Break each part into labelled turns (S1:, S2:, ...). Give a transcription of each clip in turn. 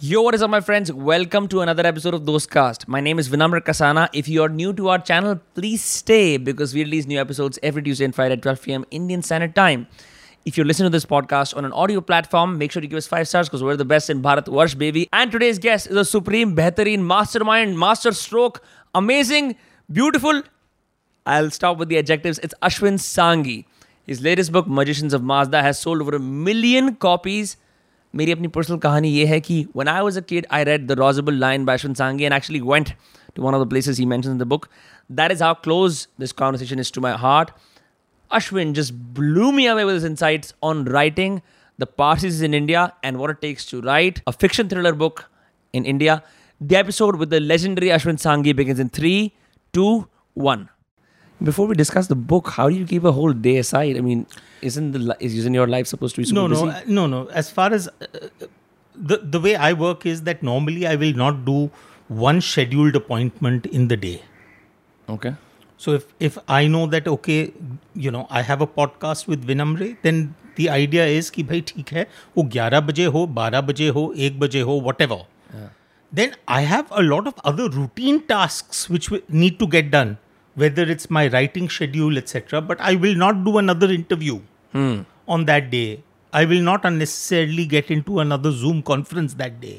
S1: Yo, what is up, my friends? Welcome to another episode of Dostcast. My name is Vinamr Kasana. If you are new to our channel, please stay because we release new episodes every Tuesday and Friday at 12 p.m. Indian Standard Time. If you're listening to this podcast on an audio platform, make sure to give us five stars because we're the best in Bharat Varsh, baby. And today's guest is a supreme, behatareen, mastermind, master stroke, amazing, beautiful. I'll stop with the adjectives. It's Ashwin Sanghi. His latest book, Magicians of Mazda, has sold over a million copies. मेरी अपनी personal कहानी ये है कि when I was a kid, I read The Rosable Lion by Ashwin Sangi and actually went to one of the places he mentions in the book. That is how close this conversation is to my heart. Ashwin just blew me away with his insights on writing, the Parsis in India, and what it takes to write a fiction thriller book in India. The episode with the legendary Ashwin Sangi begins in three, two, one. Before we discuss the book, how do you keep a whole day aside? I mean, isn't the is isn't your life supposed to be super
S2: no
S1: busy?
S2: no no no. As far as uh, uh, the the way i work is that normally i will not do one scheduled appointment in the day.
S1: Okay.
S2: So if if i know that okay you know i have a podcast with Vinamr then the idea is कि भाई ठीक है वो 11 बजे हो 12 बजे हो 1 बजे हो what then I have a lot of other routine tasks which which need to get whether it's my writing schedule etc but i will not do another interview on that day i will not unnecessarily get into another zoom conference that day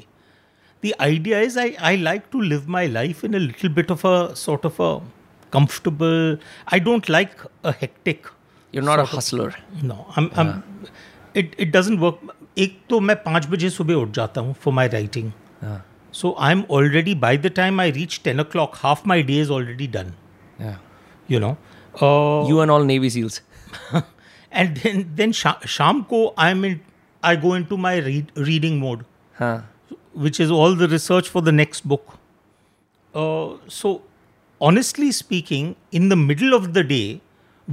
S2: the idea is I, I like to live my life in a little bit of a sort of a comfortable i don't like a hectic
S1: You're not a hustler.
S2: no i'm, I'm it, it doesn't work एक तो मैं पाँच बजे सुबह उठ जाता हूँ for my writing so i'm already by the time i reach 10 o'clock half my day is already done
S1: yeah.
S2: you know uh,
S1: You and all Navy SEAls.
S2: and then then sha- sham ko i'm in i go into my read, reading mode
S1: Huh.
S2: which is all the research for the next book. Uh, so, honestly speaking, in the middle of the day,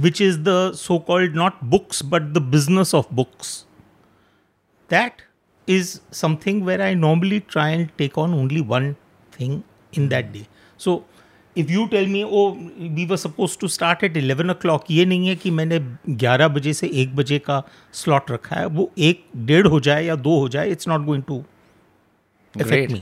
S2: which is the so called not books but the business of books, that is something where I normally try and take on only one thing in that day. So, if you tell me oh we were suppose to start at eleven o'clock ये नहीं है कि मैंने ग्यारह बजे से एक बजे का स्लॉट रखा है। वो एक डेढ़ हो जाए या दो हो जाए it's not going to affect me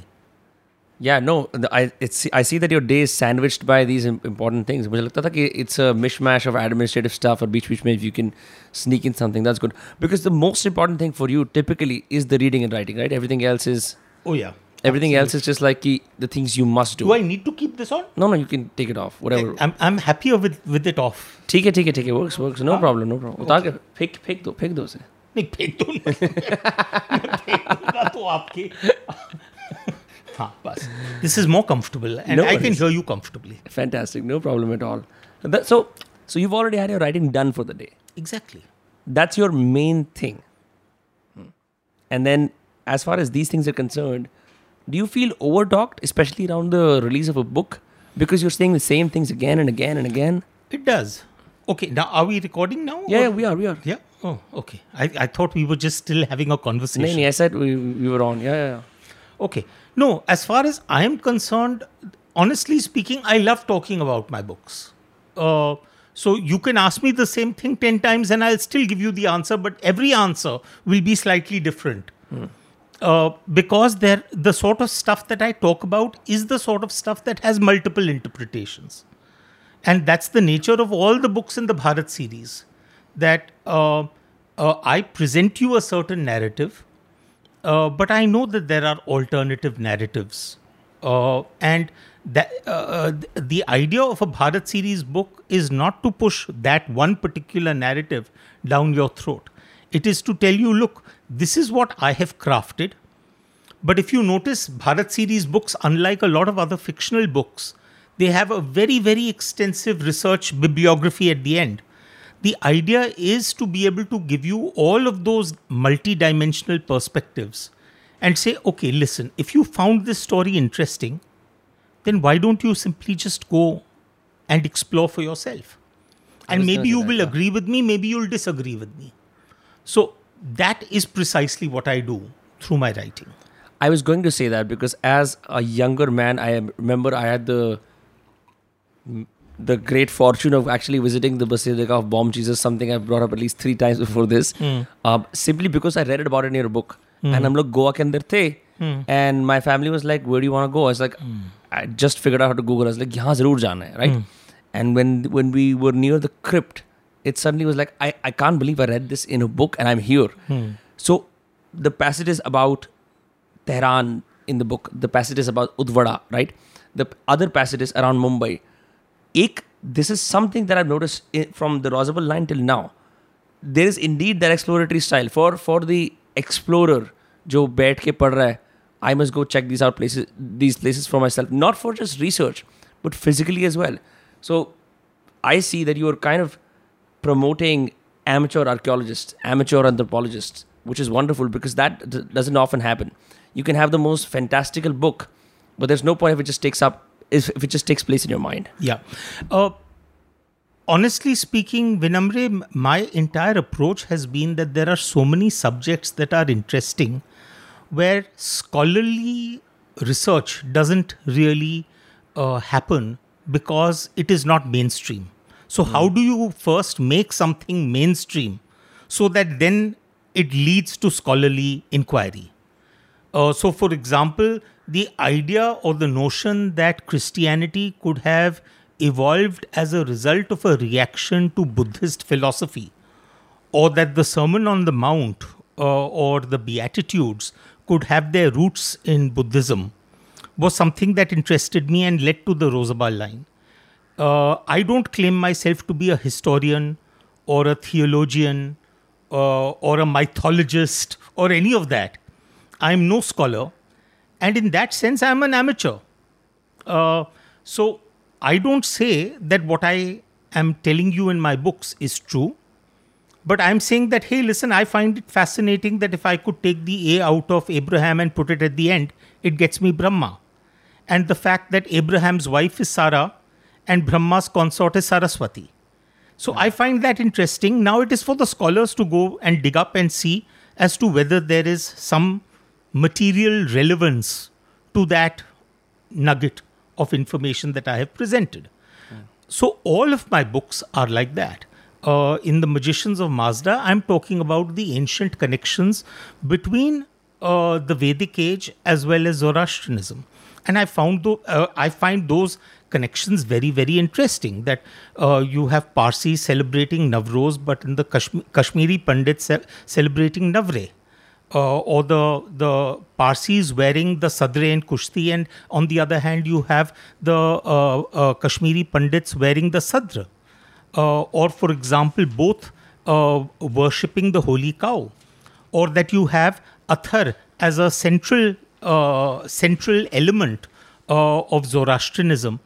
S1: या no it's I see that your day is sandwiched by these important things मुझे लगता था कि it's a mishmash of administrative staff और बीच बीच में you can sneak in something that's good because the most important thing for you typically is the reading and writing right everything else is
S2: oh या
S1: everything else is just like कि the things you must do.
S2: Do I need to keep this on?
S1: No, no, you can take it off. Whatever.
S2: I'm I'm happier with with it off.
S1: ठीक है ठीक है ठीक है works works no problem no problem उतार के फेंक फेंक दो फेंक दो उसे
S2: नहीं फेंक दो ना। मैं फेंक दूंगा तो आपके हाँ बस this is more comfortable and
S1: No
S2: I can
S1: worries.
S2: hear you comfortably.
S1: fantastic no problem at all That- so so you've already had your writing done for the day
S2: Exactly.
S1: that's your main thing and then as far as these things are concerned do you feel overtalked especially around the release of a book because you're saying the same things again and again and again
S2: It does. Okay, now are we recording now?
S1: yeah, yeah we are we are
S2: Yeah. Oh, okay. I, I thought we were just still having a conversation.
S1: no, no, I said we, we were on yeah, yeah, yeah.
S2: Okay. No, as far as I am concerned, honestly speaking, I love talking about my books. Uh, so you can ask me the same thing 10 times and I'll still give you the answer, but every answer will be slightly different. Uh, because the sort of stuff that I talk about is the sort of stuff that has multiple interpretations. And that's the nature of all the books in the Bharat series. That uh, uh, I present you a certain narrative, uh, but I know that there are alternative narratives. Uh, and that, the idea of a Bharat series book is not to push that one particular narrative down your throat. It is to tell you, look, this is what I have crafted. But if you notice, Bharat series books, unlike a lot of other fictional books, they have a very, very extensive research bibliography at the end. The idea is to be able to give you all of those multi-dimensional perspectives and say, okay, listen, if you found this story interesting, then why don't you simply just go and explore for yourself? And maybe you will
S1: yeah.
S2: agree with me, maybe you'll disagree with me. So that is precisely what I do through my writing.
S1: I was going to say that because as a younger man, I remember I had the the great fortune of actually visiting the Basilica of Bom Jesus, something I've brought up at least three times before this, mm. simply because I read about it in your book. Mm. And I'm like, Goa can there the. Mm. And my family was like, where do you want to go? I was like, hmm. I just figured out how to Google. I was like, yahan zarur jana right? Hmm. And when when we were near the crypt, it suddenly was like I, I can't believe I read this in a book and I'm here. Hmm. So the passage is about Tehran in the book. The passage is about Udvada, right? The other passage is around Mumbai. Ek, this is something that I've noticed in, from the Rozabal line till now. There is indeed that exploratory style for for the explorer, joe बैठ के पढ़ I must go check these out places, these places for myself, not for just research, but physically as well. So I see that you are kind of promoting amateur archaeologists amateur anthropologists which is wonderful because that doesn't often happen you can have the most fantastical book but there's no point if it just takes up if, if it just takes place in your mind
S2: Yeah. Uh, honestly speaking, Vinamr, my entire approach has been that there are so many subjects that are interesting where scholarly research doesn't really uh, happen because it is not mainstream. So, how do you first make something mainstream so that then it leads to scholarly inquiry? Uh, so, for example, the idea or the notion that Christianity could have evolved as a result of a reaction to Buddhist philosophy, or that the Sermon on the Mount uh, or the Beatitudes could have their roots in Buddhism, was something that interested me and led to the Rozabal line. Uh, I don't claim myself to be a historian or a theologian uh, or a mythologist or any of that. I'm no scholar, and in that sense, I'm an amateur. Uh, so I don't say that what I am telling you in my books is true, but I'm saying that hey, listen, I find it fascinating that if I could take the A out of Abraham and put it at the end, it gets me Brahma, and the fact that Abraham's wife is Sarah and Brahma's consort is Saraswati. So I find that interesting. Now it is for the scholars to go and dig up and see as to whether there is some material relevance to that nugget of information that I have presented. So all of my books are like that. Uh, in the Magicians of Mazda, I'm talking about the ancient connections between uh, the Vedic age as well as Zoroastrianism, and I found tho- uh, I find those connections very very interesting. That uh, you have Parsi celebrating Navroz, but in the Kashmir, Kashmiri Pandits ce- celebrating Navre. Uh, or the the Parsis wearing the sadre and kushti, and on the other hand, you have the uh, uh, Kashmiri Pandits wearing the sadra, uh, or for example, both uh, worshipping the holy cow, or that you have Athar as a central central element of Zoroastrianism,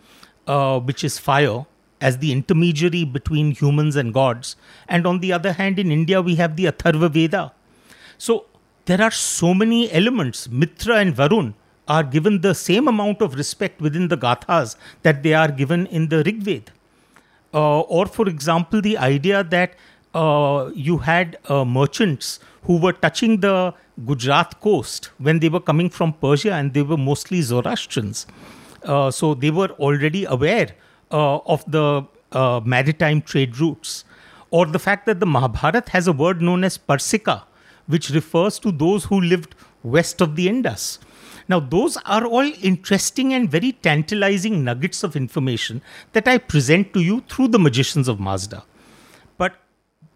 S2: uh, which is fire. As the intermediary between humans and gods, and on the other hand, in India we have the Atharva Veda, so there are so many elements. Mitra and Varun are given the same amount of respect within the Gathas that they are given in the Rig Veda. Uh, or, for example, the idea that uh, you had uh, merchants who were touching the Gujarat coast when they were coming from Persia and they were mostly Zoroastrians. Uh, so they were already aware uh, of the uh, maritime trade routes. Or the fact that the Mahabharat has a word known as Parsika, which refers to those who lived west of the Indus. Now, those are all interesting and very tantalizing nuggets of information that I present to you through the magicians of Mazda. But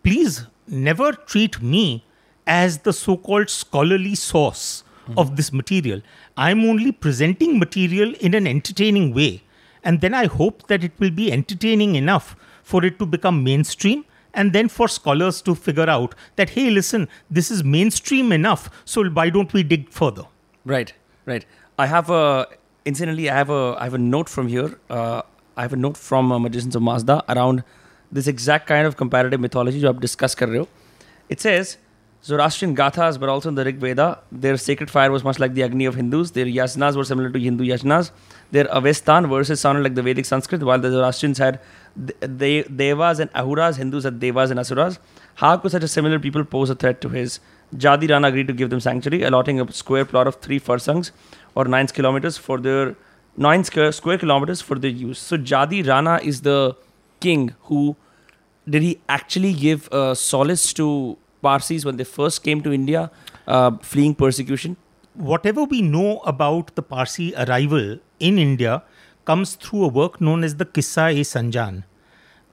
S2: please never treat me as the so called scholarly source of this material. I'm only presenting material in an entertaining way. And then I hope that it will be entertaining enough for it to become mainstream and then for scholars to figure out that, hey, listen, this is mainstream enough, so why don't we dig further?
S1: Right, right. I have a, incidentally, I have a, I have a note from here. Uh, I have a note from uh, Magicians of Mazda around this exact kind of comparative mythology you have discussed. It says, Zoroastrian Gathas, but also in the Rig Veda, their sacred fire was much like the Agni of Hindus. Their yasnas were similar to Hindu yasnas. Their Avestan verses sounded like the Vedic Sanskrit, while the Zoroastrians had de- devas and ahuras. Hindus had devas and asuras. How could such a similar people pose a threat to his? Jadi Rana agreed to give them sanctuary, allotting a square plot of three farsangs or nine kilometers for their nine square, square kilometers for their use. So Jadi Rana is the king who did he actually give uh, solace to Parsis when they first came to India, uh, fleeing persecution?
S2: whatever we know about the Parsi arrival in India comes through a work known as the Kissa e Sanjan.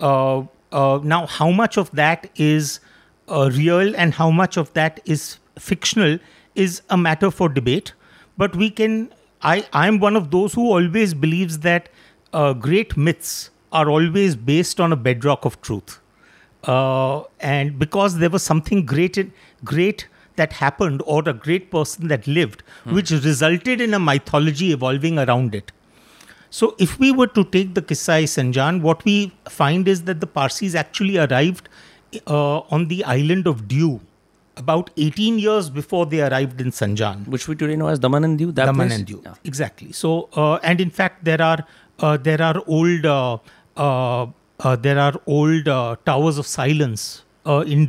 S2: Uh, uh, now, how much of that is uh, real and how much of that is fictional is a matter for debate. But we can, I, I'm one of those who always believes that uh, great myths are always based on a bedrock of truth. Uh, and because there was something great, in, great that happened or a great person that lived, which resulted in a mythology evolving around it. So, if we were to take the kisai Sanjan, what we find is that the Parsis actually arrived uh, on the island of Diu about 18 years before they arrived in Sanjan.
S1: Which we today know as Daman and Diu.
S2: Daman
S1: place?
S2: and Diu.
S1: Yeah.
S2: Exactly. So, uh, and in fact, there are uh, there are old uh, uh, there are old uh, towers of silence uh, in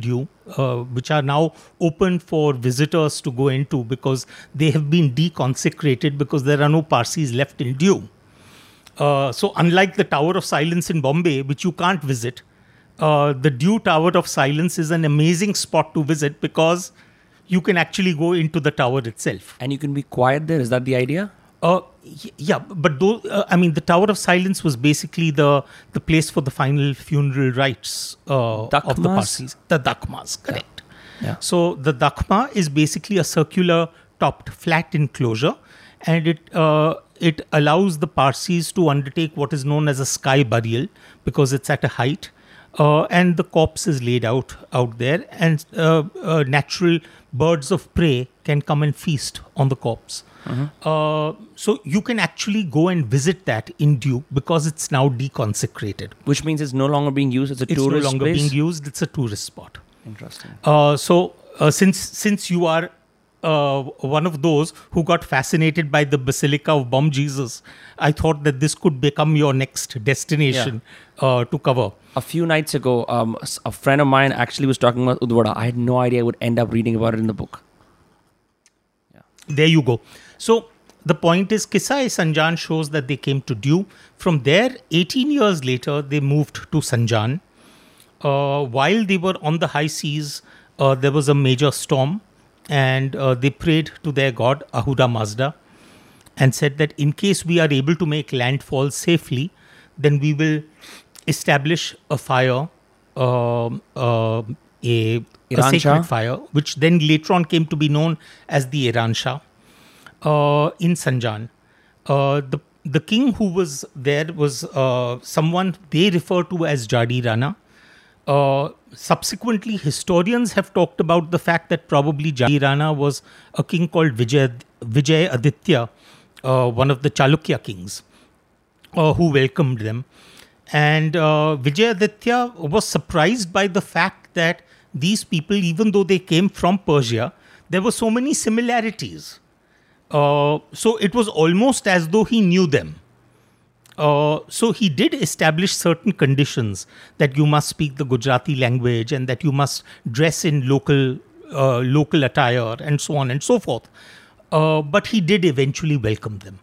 S2: uh, which are now open for visitors to go into because they have been deconsecrated because there are no Parsis left in. Uh, so, unlike the Tower of Silence in Bombay, which you can't visit, uh, the Diu Tower of Silence is an amazing spot to visit because you can actually go into the tower itself.
S1: And you can be quiet there. Is that the idea?
S2: Uh, yeah, but though uh, I mean, the Tower of Silence was basically the the place for the final funeral rites uh, of the? Parsis. The dakmas, correct.
S1: Yeah.
S2: So the dakma is basically a circular topped flat enclosure, and it uh, it allows the Parsis to undertake what is known as a sky burial because it's at a height, uh, and the corpse is laid out out there, and uh, uh, natural birds of prey can come and feast on the corpse. Uh, so you can actually go and visit that in Diu because it's now deconsecrated.
S1: Which means it's no longer being used as a tourist.
S2: It's no longer
S1: place.
S2: being used; it's a tourist spot.
S1: Interesting.
S2: Uh, so uh, since since you are uh, one of those who got fascinated by the Basilica of Bom Jesus, I thought that this could become your next destination uh, to cover.
S1: A few nights ago, um, a friend of mine actually was talking about Udwada. I had no idea I would end up reading about it in the book.
S2: There you go. So the point is, Kissa e Sanjan shows that they came to Diu. From there, 18 years later, they moved to Sanjan. Uh, while they were on the high seas, uh, there was a major storm, and uh, they prayed to their god Ahura Mazda and said that in case we are able to make landfall safely, then we will establish a fire, um, uh, a, a sacred fire, which then later on came to be known as the Iran Shah uh, in Sanjan. Uh, the the king who was there was uh, someone they refer to as Jadi Rana. Uh, subsequently, historians have talked about the fact that probably Jadi Rana was a king called Vijay, Vijay Aditya, uh, one of the Chalukya kings, uh, who welcomed them. And uh, Vijayaditya was surprised by the fact that these people, even though they came from Persia, there were so many similarities. Uh, so it was almost as though he knew them. Uh, so he did establish certain conditions that you must speak the Gujarati language and that you must dress in local uh, local attire and so on and so forth. Uh, but he did eventually welcome them.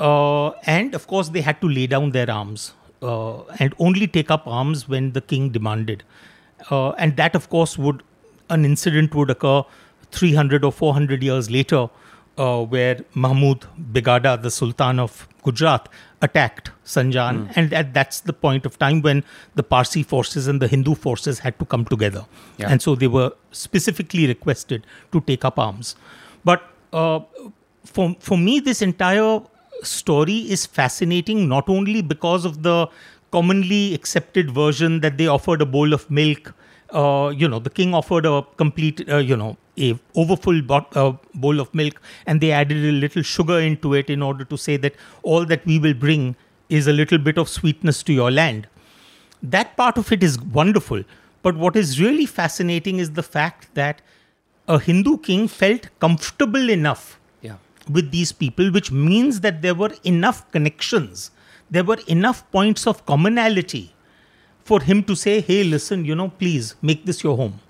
S2: Uh, and of course, they had to lay down their arms uh, and only take up arms when the king demanded. Uh, and that, of course, would an incident would occur 300 or 400 years later, uh, where Mahmud Begada, the Sultan of Gujarat, attacked Sanjan, and that, that's the point of time when the Parsi forces and the Hindu forces had to come together,
S1: Yeah.
S2: and so they were specifically requested to take up arms. But uh, for for me, this entire story is fascinating not only because of the commonly accepted version that they offered a bowl of milk. Uh, you know, the king offered a complete, uh, you know, a overfull bot- uh, bowl of milk, and they added a little sugar into it in order to say that all that we will bring is a little bit of sweetness to your land that part of it is wonderful. But what is really fascinating is the fact that a Hindu king felt comfortable enough
S1: Yeah.
S2: with these people, which means that there were enough connections, there were enough points of commonality for him to say, hey, listen, you know, please make this your home.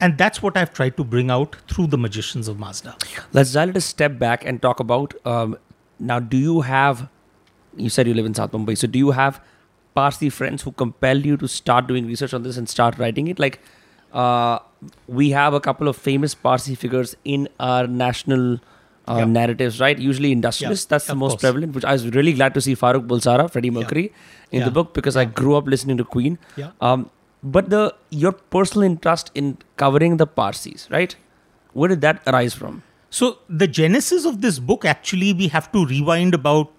S2: And that's what I've tried to bring out through the magicians of Mazda.
S1: Let's dial it a step back and talk about um, now. Do you have? You said you live in South Mumbai, so do you have Parsi friends who compel you to start doing research on this and start writing it? Like, uh, we have a couple of famous Parsi figures in our national uh,
S2: Yeah.
S1: narratives, right? Usually industrialists. That's the
S2: of
S1: most
S2: course.
S1: prevalent. Which I was really glad to see Farrokh Bulsara, Freddie Mercury, in the book because I grew up listening to Queen.
S2: Yeah.
S1: Um, but the your personal interest in covering the Parsis, right? Where did that arise from?
S2: So the genesis of this book actually we have to rewind about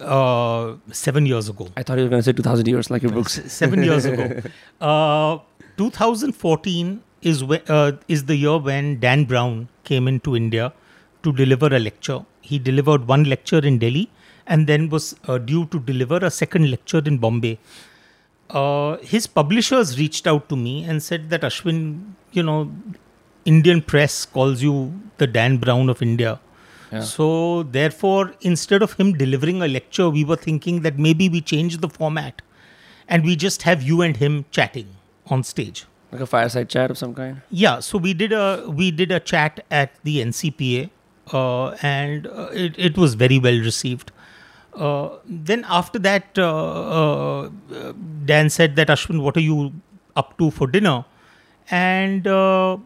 S2: uh, seven years ago.
S1: I thought you were going to say 2000 years like your books.
S2: Seven years ago. Uh, 2014 is whe- uh, is the year when Dan Brown came into India to deliver a lecture. He delivered one lecture in Delhi and then was uh, due to deliver a second lecture in Bombay. Uh, his publishers reached out to me and said that Ashwin, you know, Indian press calls you the Dan Brown of India.
S1: Yeah.
S2: So, therefore, instead of him delivering a lecture, we were thinking that maybe we change the format and we just have you and him chatting on stage.
S1: Like a fireside chat of some kind.
S2: Yeah, so we did a we did a chat at the NCPA, and uh, it it was very well received. Uh, then after that, uh, uh, Dan said that Ashwin, what are you up to for dinner? And uh,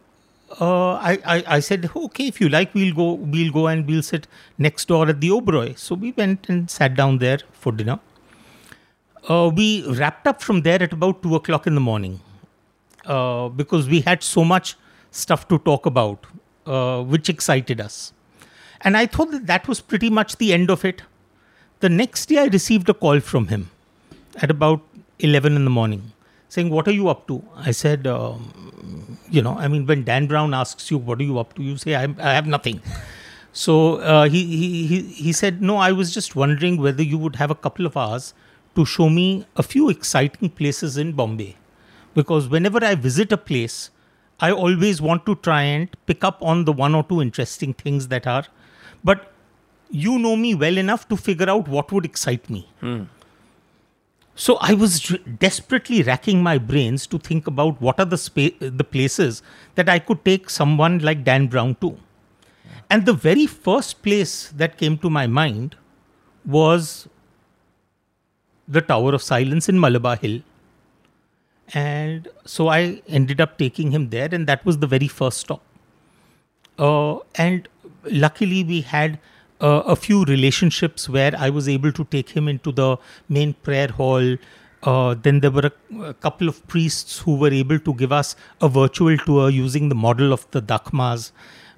S2: uh, I, I I said, okay, if you like, we'll go we'll go and we'll sit next door at the Oberoi. So we went and sat down there for dinner. Uh, we wrapped up from there at about two o'clock in the morning uh, because we had so much stuff to talk about, uh, which excited us. And I thought that that was pretty much the end of it. The next day, I received a call from him at about 11 in the morning saying, What are you up to? I said, um, You know, I mean, when Dan Brown asks you, What are you up to? You say, I, I have nothing. So uh, he, he, he, he said, No, I was just wondering whether you would have a couple of hours to show me a few exciting places in Bombay. Because whenever I visit a place, I always want to try and pick up on the one or two interesting things that are. But you know me well enough to figure out what would excite me. So I was desperately racking my brains to think about what are the spa- the places that I could take someone like Dan Brown to. And the very first place that came to my mind was the Tower of Silence in Malabar Hill. And so I ended up taking him there, and that was the very first stop. Uh, and luckily, we had uh, a few relationships where I was able to take him into the main prayer hall. Uh, then there were a, a couple of priests who were able to give us a virtual tour using the model of the Dakhmas.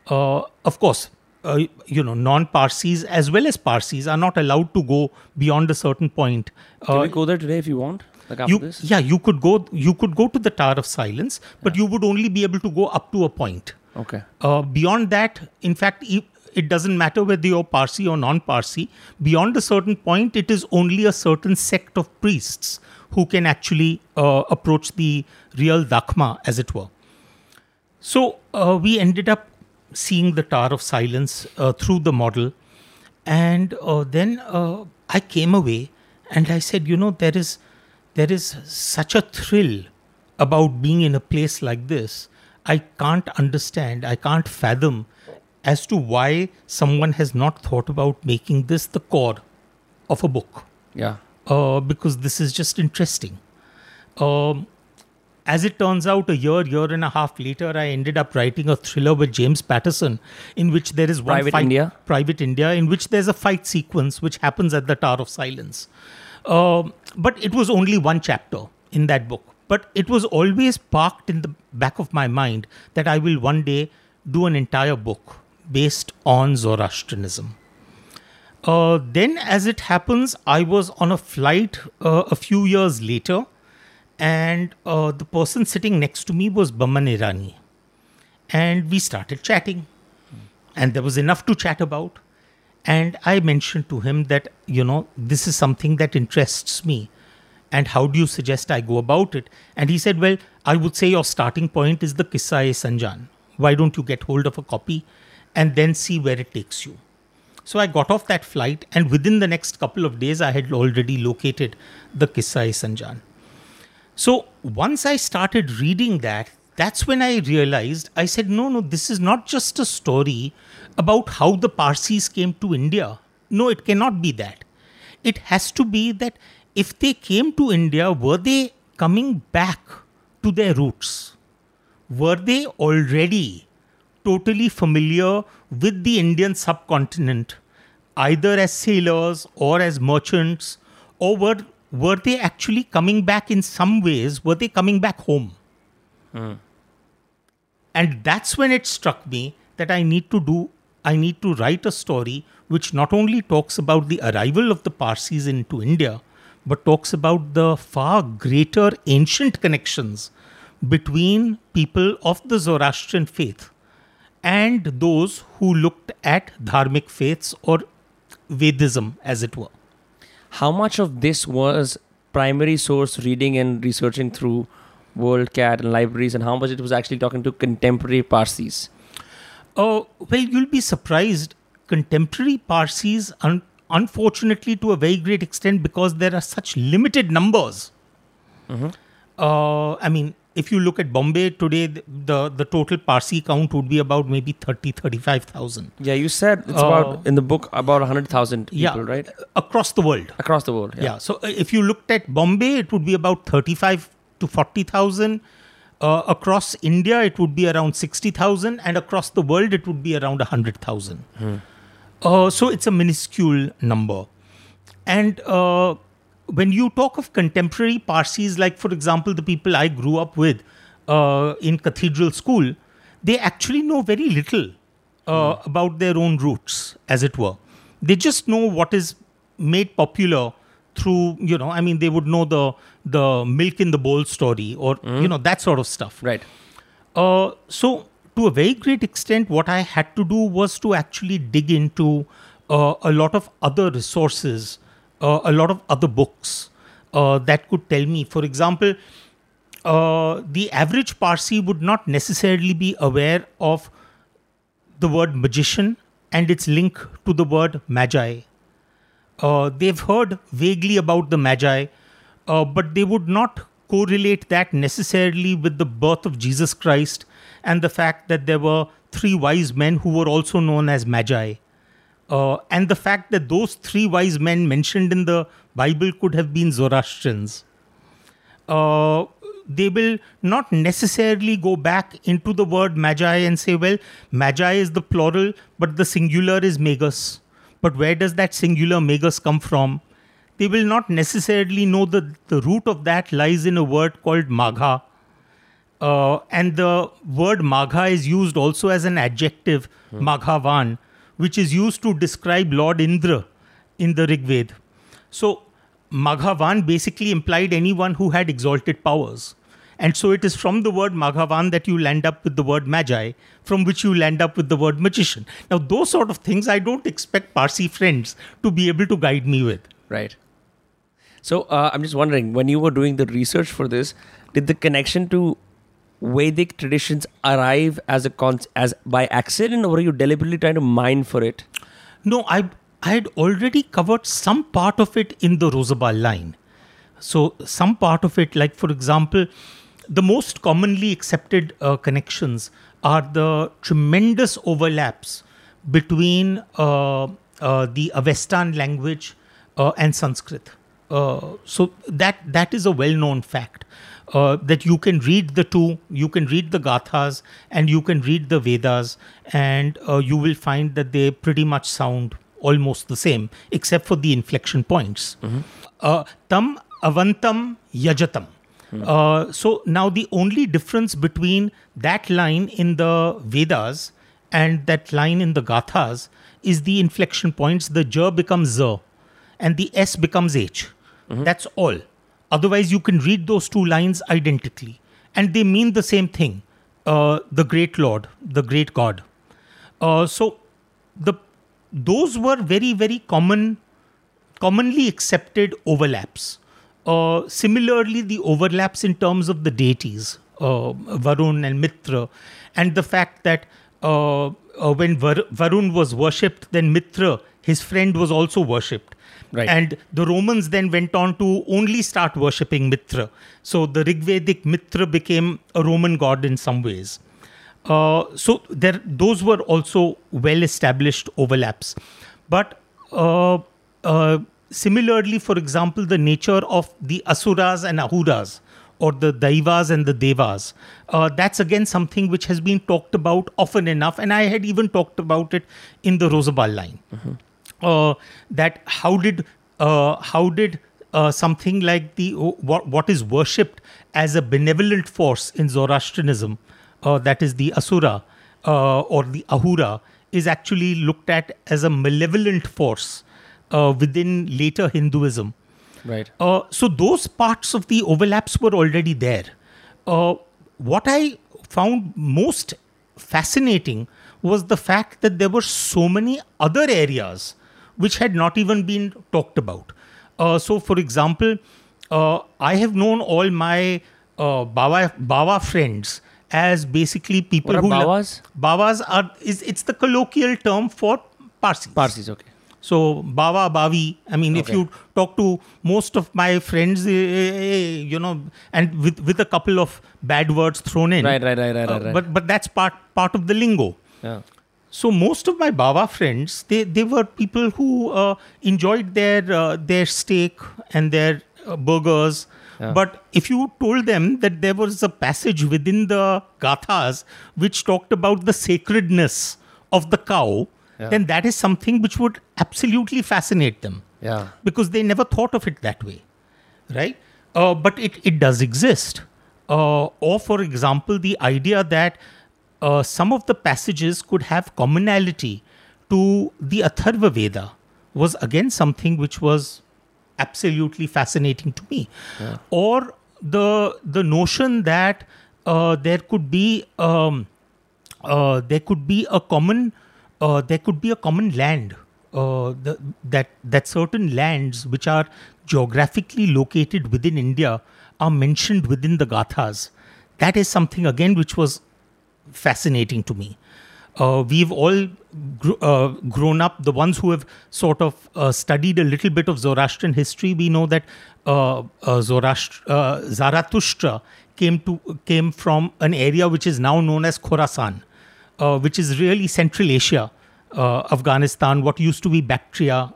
S2: Uh, of course, uh, you know, non-Parsis as well as Parsis are not allowed to go beyond a certain point.
S1: Can
S2: Uh,
S1: we go there today if you want? Like after
S2: you,
S1: this?
S2: yeah, you could go. You could go to the Tower of Silence, but you would only be able to go up to a point.
S1: Okay.
S2: Uh, beyond that, in fact, it doesn't matter whether you're Parsi or non-Parsi. Beyond a certain point, it is only a certain sect of priests who can actually uh, approach the real Dakhma, as it were. So uh, we ended up seeing the Tower of Silence uh, through the model, and uh, then uh, I came away and I said, you know, there is there is such a thrill about being in a place like this. I can't understand. I can't fathom as to why someone has not thought about making this the core of a book
S1: Yeah.
S2: uh, because this is just interesting. Um, as it turns out, a year, year and a half later, I ended up writing a thriller with James Patterson, in which there is one
S1: Private
S2: fight,
S1: India?
S2: Private India, in which there's a fight sequence which happens at the Tower of Silence. Um, but it was only one chapter in that book. But it was always parked in the back of my mind that I will one day do an entire book based on Zoroastrianism. Uh, then, as it happens, I was on a flight uh, a few years later, and uh, the person sitting next to me was Boman Irani. And we started chatting, and there was enough to chat about. And I mentioned to him that, you know, this is something that interests me. And how do you suggest I go about it? And he said, Well, I would say your starting point is the Kissa-e Sanjan. Why don't you get hold of a copy and then see where it takes you? So I got off that flight, and within the next couple of days, I had already located the Kissa-e Sanjan. So once I started reading that, that's when I realized I said, no, no, this is not just a story about how the Parsis came to India. No, it cannot be that. It has to be that if they came to India, were they coming back to their roots? Were they already totally familiar with the Indian subcontinent, either as sailors or as merchants, or were, were they actually coming back in some ways? Were they coming back home? Hmm. And that's when it struck me that I need to do, I need to write a story which not only talks about the arrival of the Parsis into India, but talks about the far greater ancient connections between people of the Zoroastrian faith and those who looked at dharmic faiths or Vedism, as it were.
S1: How much of this was primary source reading and researching through WorldCat and libraries, and how much it was actually talking to contemporary Parsis?
S2: Oh, well, you'll be surprised. Contemporary Parsis, un- unfortunately, to a very great extent, because there are such limited numbers. Uh, I mean, if you look at Bombay today, the, the, the total Parsi count would be about maybe 30, 35,000.
S1: Yeah, you said it's
S2: Uh,
S1: about in the book about hundred thousand people,
S2: Yeah,
S1: right?
S2: Across the world.
S1: Across the world.
S2: Yeah. So uh, if you looked at Bombay, it would be about 35 to 40,000. Uh, across India, it would be around 60,000. And across the world, it would be around 100,000. Uh, so it's a minuscule number. And uh, when you talk of contemporary Parsis, like for example, the people I grew up with uh, in cathedral school, they actually know very little uh, about their own roots, as it were. They just know what is made popular through, you know, I mean, they would know the the milk in the bowl story or you know that sort of stuff.
S1: Right.
S2: Uh, so, to a very great extent, what I had to do was to actually dig into uh, a lot of other resources, uh, a lot of other books uh, that could tell me. For example, uh, the average Parsi would not necessarily be aware of the word magician and its link to the word magi. Uh, they've heard vaguely about the magi, uh, but they would not correlate that necessarily with the birth of Jesus Christ and the fact that there were three wise men who were also known as magi. Uh, and the fact that those three wise men mentioned in the Bible could have been Zoroastrians. Uh, they will not necessarily go back into the word magi and say, well, magi is the plural, but the singular is magus. But where does that singular magus come from? They will not necessarily know that the root of that lies in a word called magha. Uh, and the word magha is used also as an adjective, maghavan, which is used to describe Lord Indra in the Rig Veda. So, Maghavan basically implied anyone who had exalted powers. And so it is from the word Maghavan that you land up with the word Magi, from which you land up with the word magician. Now, those sort of things I don't expect Parsi friends to be able to guide me with.
S1: Right. So uh, I'm just wondering, when you were doing the research for this, did the connection to Vedic traditions arrive as a con- as by accident, or were you deliberately trying to mine for it?
S2: No, I I had already covered some part of it in the Rozabal line. So some part of it, like for example, the most commonly accepted uh, connections are the tremendous overlaps between uh, uh, the Avestan language uh, and Sanskrit. Uh, so that that is a well-known fact uh, that you can read the two, you can read the Gathas, and you can read the Vedas, and uh, you will find that they pretty much sound almost the same, except for the inflection points. Uh, tam avantam yajatam. Uh, so now the only difference between that line in the Vedas and that line in the Gathas is the inflection points. The j becomes z, and the s becomes h. That's all. Otherwise, you can read those two lines identically, and they mean the same thing. Uh, the great Lord, the great God. Uh, so the those were very very common commonly accepted overlaps uh, similarly the overlaps in terms of the deities uh, varun and mitra and the fact that uh, uh, when Var- varun was worshipped then mitra his friend was also worshipped
S1: Right.
S2: and the romans then went on to only start worshipping mitra so the rigvedic mitra became a roman god in some ways uh, so there, those were also well-established overlaps. But uh, uh, similarly, for example, the nature of the asuras and ahuras, or the Daivas and the Devas. Uh, that's again something which has been talked about often enough, and I had even talked about it in the Rozabal line. Uh, that how did uh, how did uh, something like the what, what is worshipped as a benevolent force in Zoroastrianism, uh, that is the Asura uh, or the Ahura, is actually looked at as a malevolent force uh, within later Hinduism.
S1: Right.
S2: Uh, so those parts of the overlaps were already there. Uh, what I found most fascinating was the fact that there were so many other areas which had not even been talked about. Uh, so, for example, uh, I have known all my uh, Bawa, Bawa friends as basically people who
S1: Bawas?
S2: Bawas are is it's the colloquial term for Parsis.
S1: Parsis, okay.
S2: So Bawa Bavi. I mean, if you talk to most of my friends, eh, eh, eh, you know, and with with a couple of bad words thrown in.
S1: Right, right, right, right,
S2: uh,
S1: right, right.
S2: But but that's part part of the lingo.
S1: Yeah.
S2: So most of my Bawa friends, they they were people who uh, enjoyed their uh, their steak and their uh, burgers.
S1: Yeah.
S2: But if you told them that there was a passage within the Gathas which talked about the sacredness of the cow,
S1: Yeah.
S2: then that is something which would absolutely fascinate them
S1: Yeah.
S2: because they never thought of it that way, right? Uh, but it, it does exist. Uh, or, for example, the idea that uh, some of the passages could have commonality to the Atharva Veda was again something which was absolutely fascinating to me. Or the the notion that uh, there could be um, uh, there could be a common uh, there could be a common land uh, the, that that certain lands which are geographically located within India are mentioned within the Gathas. That is something again which was fascinating to me. Uh, we've all gr- uh, grown up, the ones who have sort of uh, studied a little bit of Zoroastrian history, we know that uh, uh, Zoroast- uh, Zarathustra came to came from an area which is now known as Khorasan, which is really Central Asia, Afghanistan, what used to be Bactria,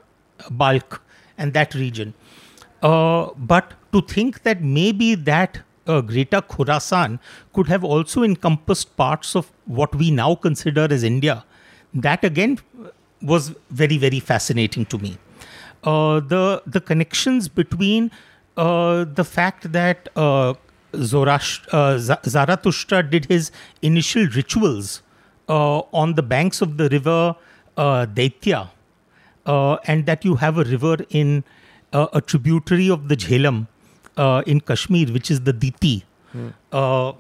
S2: Balkh, and that region. But to think that maybe that uh, greater Khorasan could have also encompassed parts of what we now consider as India, that again was very, very fascinating to me. Uh, the the connections between uh, the fact that uh, uh, Zarathustra did his initial rituals uh, on the banks of the river Daitya, and that you have a river in a tributary of the Jhelum uh, in Kashmir, which is the Diti. Uh,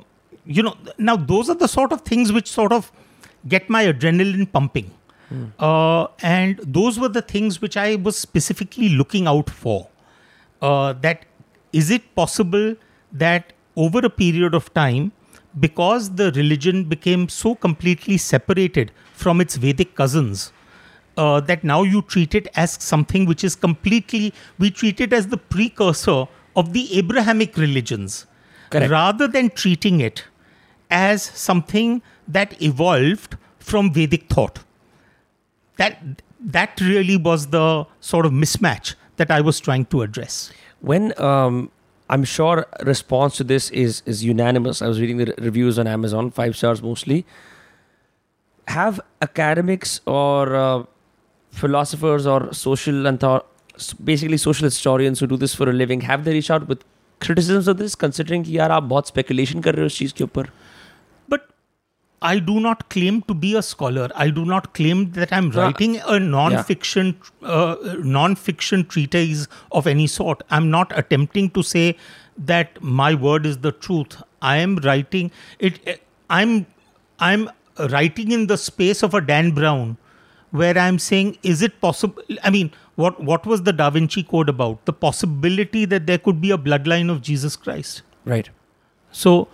S2: you know, now those are the sort of things which sort of get my adrenaline pumping. Uh, and those were the things which I was specifically looking out for. Uh, that is it possible that over a period of time, because the religion became so completely separated from its Vedic cousins, uh, that now you treat it as something which is completely, we treat it as the precursor of the Abrahamic religions,
S1: Correct.
S2: rather than treating it as something that evolved from Vedic thought. That that really was the sort of mismatch that I was trying to address.
S1: When um, I'm sure response to this is is unanimous. I was reading the reviews on Amazon, five stars mostly. Have academics or uh, philosophers or social and thought, basically social historians who do this for a living, have they reached out with criticisms of this, considering कि यार आप बहुत speculation कर रहे हो इस चीज के ऊपर?
S2: But I do not claim to be a scholar. I do not claim that I'm
S1: No,
S2: writing a non-fiction uh, non-fiction treatise of any sort. I'm not attempting to say that my word is the truth. I am writing it. I'm I'm writing in the space of a Dan Brown, where I'm saying, is it possible? I mean, what what was the Da Vinci Code about? The possibility that there could be a bloodline of Jesus Christ.
S1: Right.
S2: So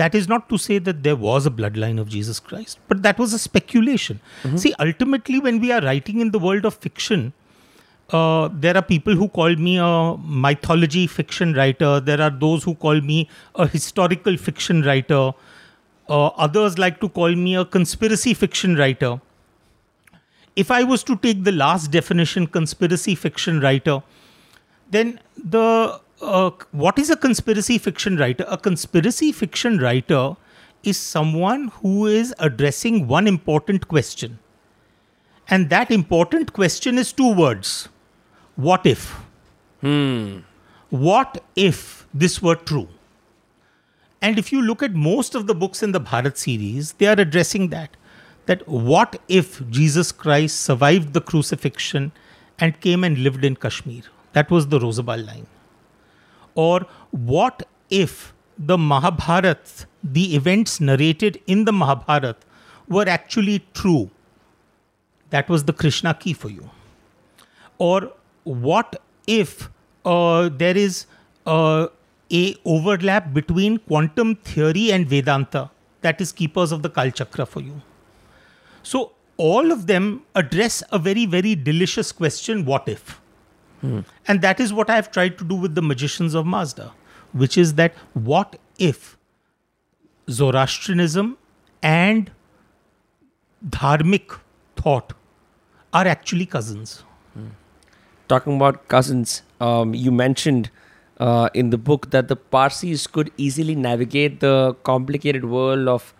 S2: that is not to say that there was a bloodline of Jesus Christ, but that was a speculation. See, ultimately, when we are writing in the world of fiction, uh, there are people who call me a mythology fiction writer. There are those who call me a historical fiction writer. Uh, others like to call me a conspiracy fiction writer. If I was to take the last definition, conspiracy fiction writer, then the uh, what is a conspiracy fiction writer? A conspiracy fiction writer is someone who is addressing one important question. And that important question is two words What if? Hmm. What if this were true? And if you look at most of the books in the Bharat series, they are addressing that. That what if Jesus Christ survived the crucifixion and came and lived in Kashmir? That was the Rozabal line. Or what if the Mahabharat, the events narrated in the Mahabharat, were actually true? That was the Krishna key for you. Or what if uh, there is uh, a overlap between quantum theory and Vedanta? That is keepers of the Kal Chakra for you. So all of them address a very, very delicious question what if? And that is what I have tried to do with the magicians of Mazda, which is that what if Zoroastrianism and dharmic thought are actually cousins?
S1: Talking about cousins, um, you mentioned uh, in the book that the Parsis could easily navigate the complicated world of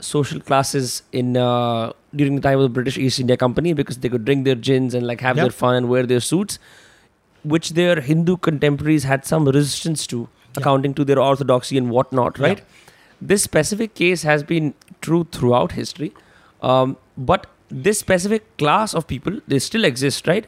S1: social classes in uh, during the time of the British East India Company because they could drink their gins and like have
S2: Yep.
S1: their fun and wear their suits, which their Hindu contemporaries had some resistance to, accounting to their orthodoxy and whatnot, right? This specific case has been true throughout history, um, but this specific class of people they still exist, right?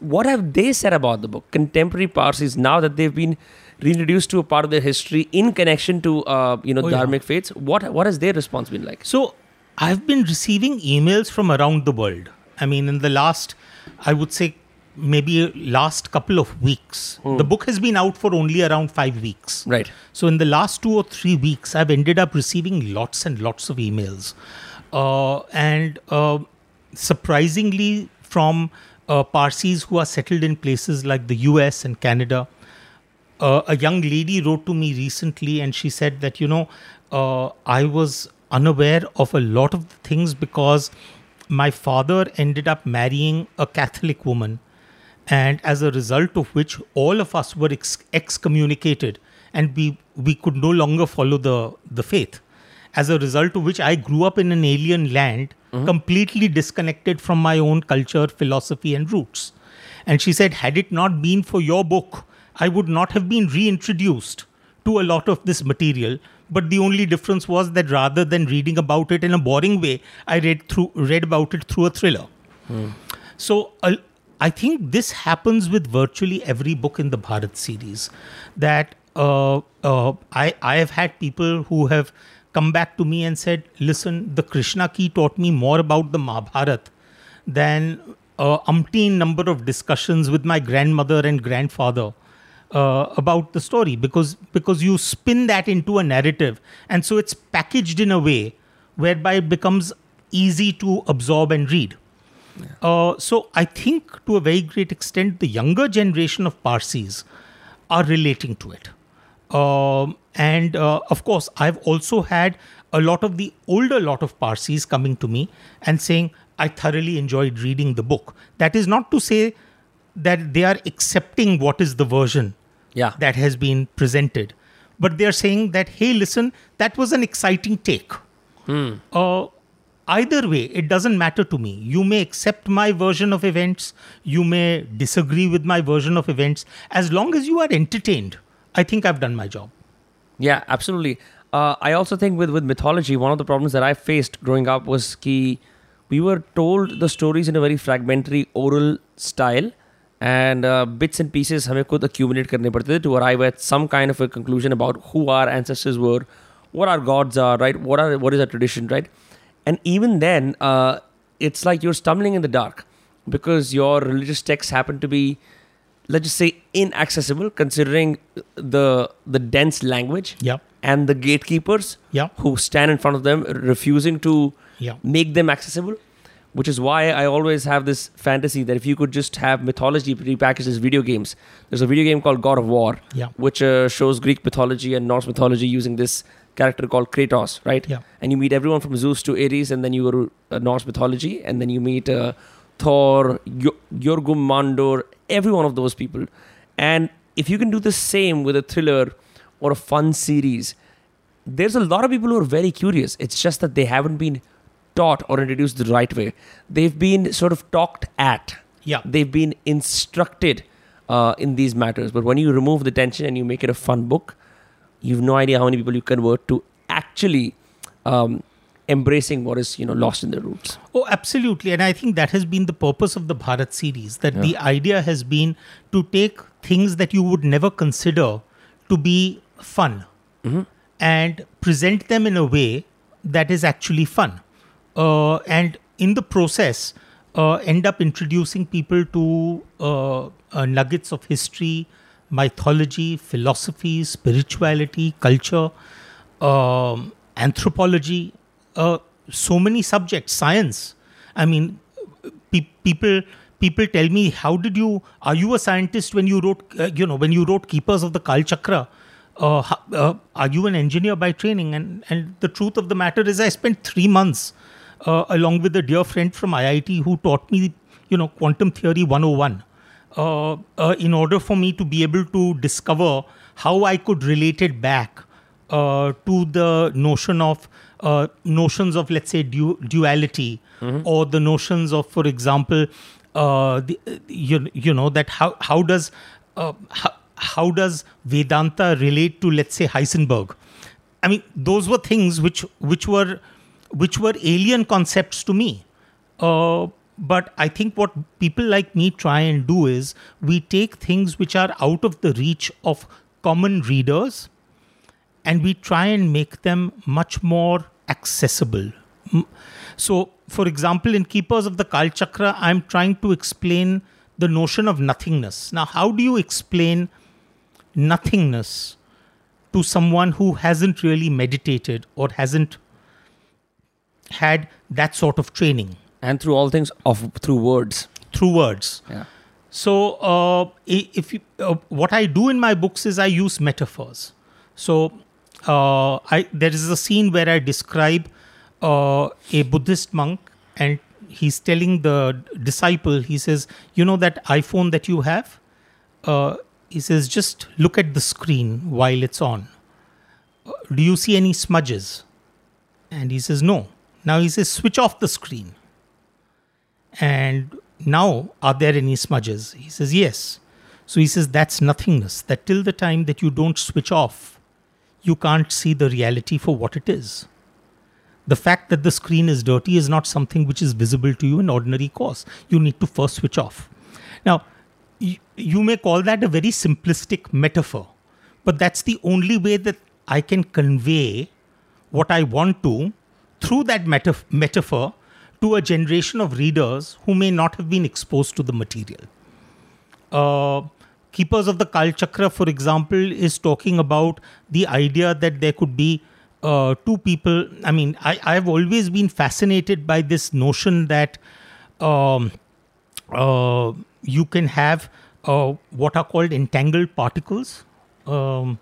S1: What have they said about the book? Contemporary Parsis, now that they've been reintroduced to a part of their history in connection to uh, you know
S2: Oh, yeah.
S1: dharmic faiths, what what has their response been like?
S2: So I've been receiving emails from around the world. I mean, in the last, I would say, maybe last couple of weeks. The book has been out for only around five weeks.
S1: Right.
S2: So in the last two or three weeks, I've ended up receiving lots and lots of emails, uh, and uh, surprisingly from uh, Parsis who are settled in places like the U.S. and Canada. Uh, a young lady wrote to me recently, and she said that you know uh, I was unaware of a lot of things because my father ended up marrying a Catholic woman. And as a result of which all of us were ex- excommunicated and we we could no longer follow the the faith. As a result of which i grew up in an alien land completely disconnected from my own culture philosophy and roots. And she said had it not been for your book i would not have been reintroduced to a lot of this material but the only difference was that rather than reading about it in a boring way i read through read about it through a thriller so uh, I think this happens with virtually every book in the Bharat series. That uh, uh, I I have had people who have come back to me and said, "Listen, the Krishna key taught me more about the Mahabharat than uh, umpteen number of discussions with my grandmother and grandfather." Uh, about the story because because you spin that into a narrative and so it's packaged in a way whereby it becomes easy to absorb and read uh, so I think to a very great extent, the younger generation of Parsis are relating to it. Um, and uh, of course, I've also had a lot of the older lot of Parsis coming to me and saying, I thoroughly enjoyed reading the book. That is not to say that they are accepting what is the version
S1: Yeah.
S2: that has been presented, but they're saying that, hey, listen, that was an exciting take. Uh, either way, it doesn't matter to me. You may accept my version of events, you may disagree with my version of events. As long as you are entertained, I think I've done my job.
S1: Yeah, absolutely. Uh, I also think with, with mythology, one of the problems that I faced growing up was ki we were told the stories in a very fragmentary oral style and uh, bits and pieces हमें खुद accumulate करने पड़ते थे to arrive at some kind of a conclusion about who our ancestors were, what our gods are, right? What are what is our tradition, right? And even then, uh, it's like you're stumbling in the dark because your religious texts happen to be let's just say inaccessible considering the the dense language
S2: Yeah.
S1: and the gatekeepers
S2: Yeah.
S1: who stand in front of them refusing to
S2: Yeah.
S1: make them accessible which is why i always have this fantasy that if you could just have mythology repackaged as video games there's a video game called god of war
S2: Yeah.
S1: which uh, shows greek mythology and norse mythology using this character called kratos right
S2: Yeah.
S1: and you meet everyone from zeus to ares and then you go to uh, norse mythology and then you meet uh, thor yorgum mandor every one of those people and if you can do the same with a thriller or a fun series, there's a lot of people who are very curious. It's just that they haven't been taught or introduced the right way. They've been sort of talked at.
S2: Yeah.
S1: They've been instructed uh, in these matters. But when you remove the tension and you make it a fun book, you've no idea how many people you convert to actually um, embracing what is you know lost in the roots.
S2: Oh, absolutely. And I think that has been the purpose of the Bharat series. That the idea has been to take things that you would never consider to be fun and present them in a way that is actually fun. Uh, and in the process, uh, end up introducing people to uh, uh, nuggets of history, mythology, philosophy, spirituality, culture, um, anthropology, uh, so many subjects, science. I mean, pe- people people tell me, how did you? Are you a scientist when you wrote? Uh, you know, when you wrote Keepers of the Kal Chakra? Uh, uh, are you an engineer by training? And and the truth of the matter is, I spent three months uh, along with a dear friend from IIT who taught me, you know, quantum theory 101. Uh, uh, in order for me to be able to discover how I could relate it back uh, to the notion of uh, notions of let's say du- duality or the notions of for example uh, the, you, you know that how how does uh, how, how does vedanta relate to let's say heisenberg i mean those were things which which were which were alien concepts to me uh, but I think what people like me try and do is we take things which are out of the reach of common readers and we try and make them much more accessible. So, for example, in Keepers of the Kal Chakra, I'm trying to explain the notion of nothingness. Now, how do you explain nothingness to someone who hasn't really meditated or hasn't had that sort of training
S1: And through all things, of through words.
S2: through words?
S1: Yeah.
S2: So, uh, if you, uh, what I do in my books is I use metaphors. So, uh, I there is a scene where I describe uh, a Buddhist monk, and he's telling the disciple, he says, "You know that iPhone that you have." Uh, he says, "Just look at the screen while it's on. Uh, Do you see any smudges?" And he says, "No." Now he says, "Switch off the screen." And now, are there any smudges? He says, Yes. So he says, That's nothingness. That till the time that you don't switch off, you can't see the reality for what it is. The fact that the screen is dirty is not something which is visible to you in ordinary course. You need to first switch off. Now, you may call that a very simplistic metaphor, but that's the only way that I can convey what I want to through that metaf- metaphor to a generation of readers who may not have been exposed to the material. Uh, Keepers of the Kal Chakra, for example, is talking about the idea that there could be uh, two people. I mean, I, I've always been fascinated by this notion that um, uh, you can have uh, what are called entangled particles. Um,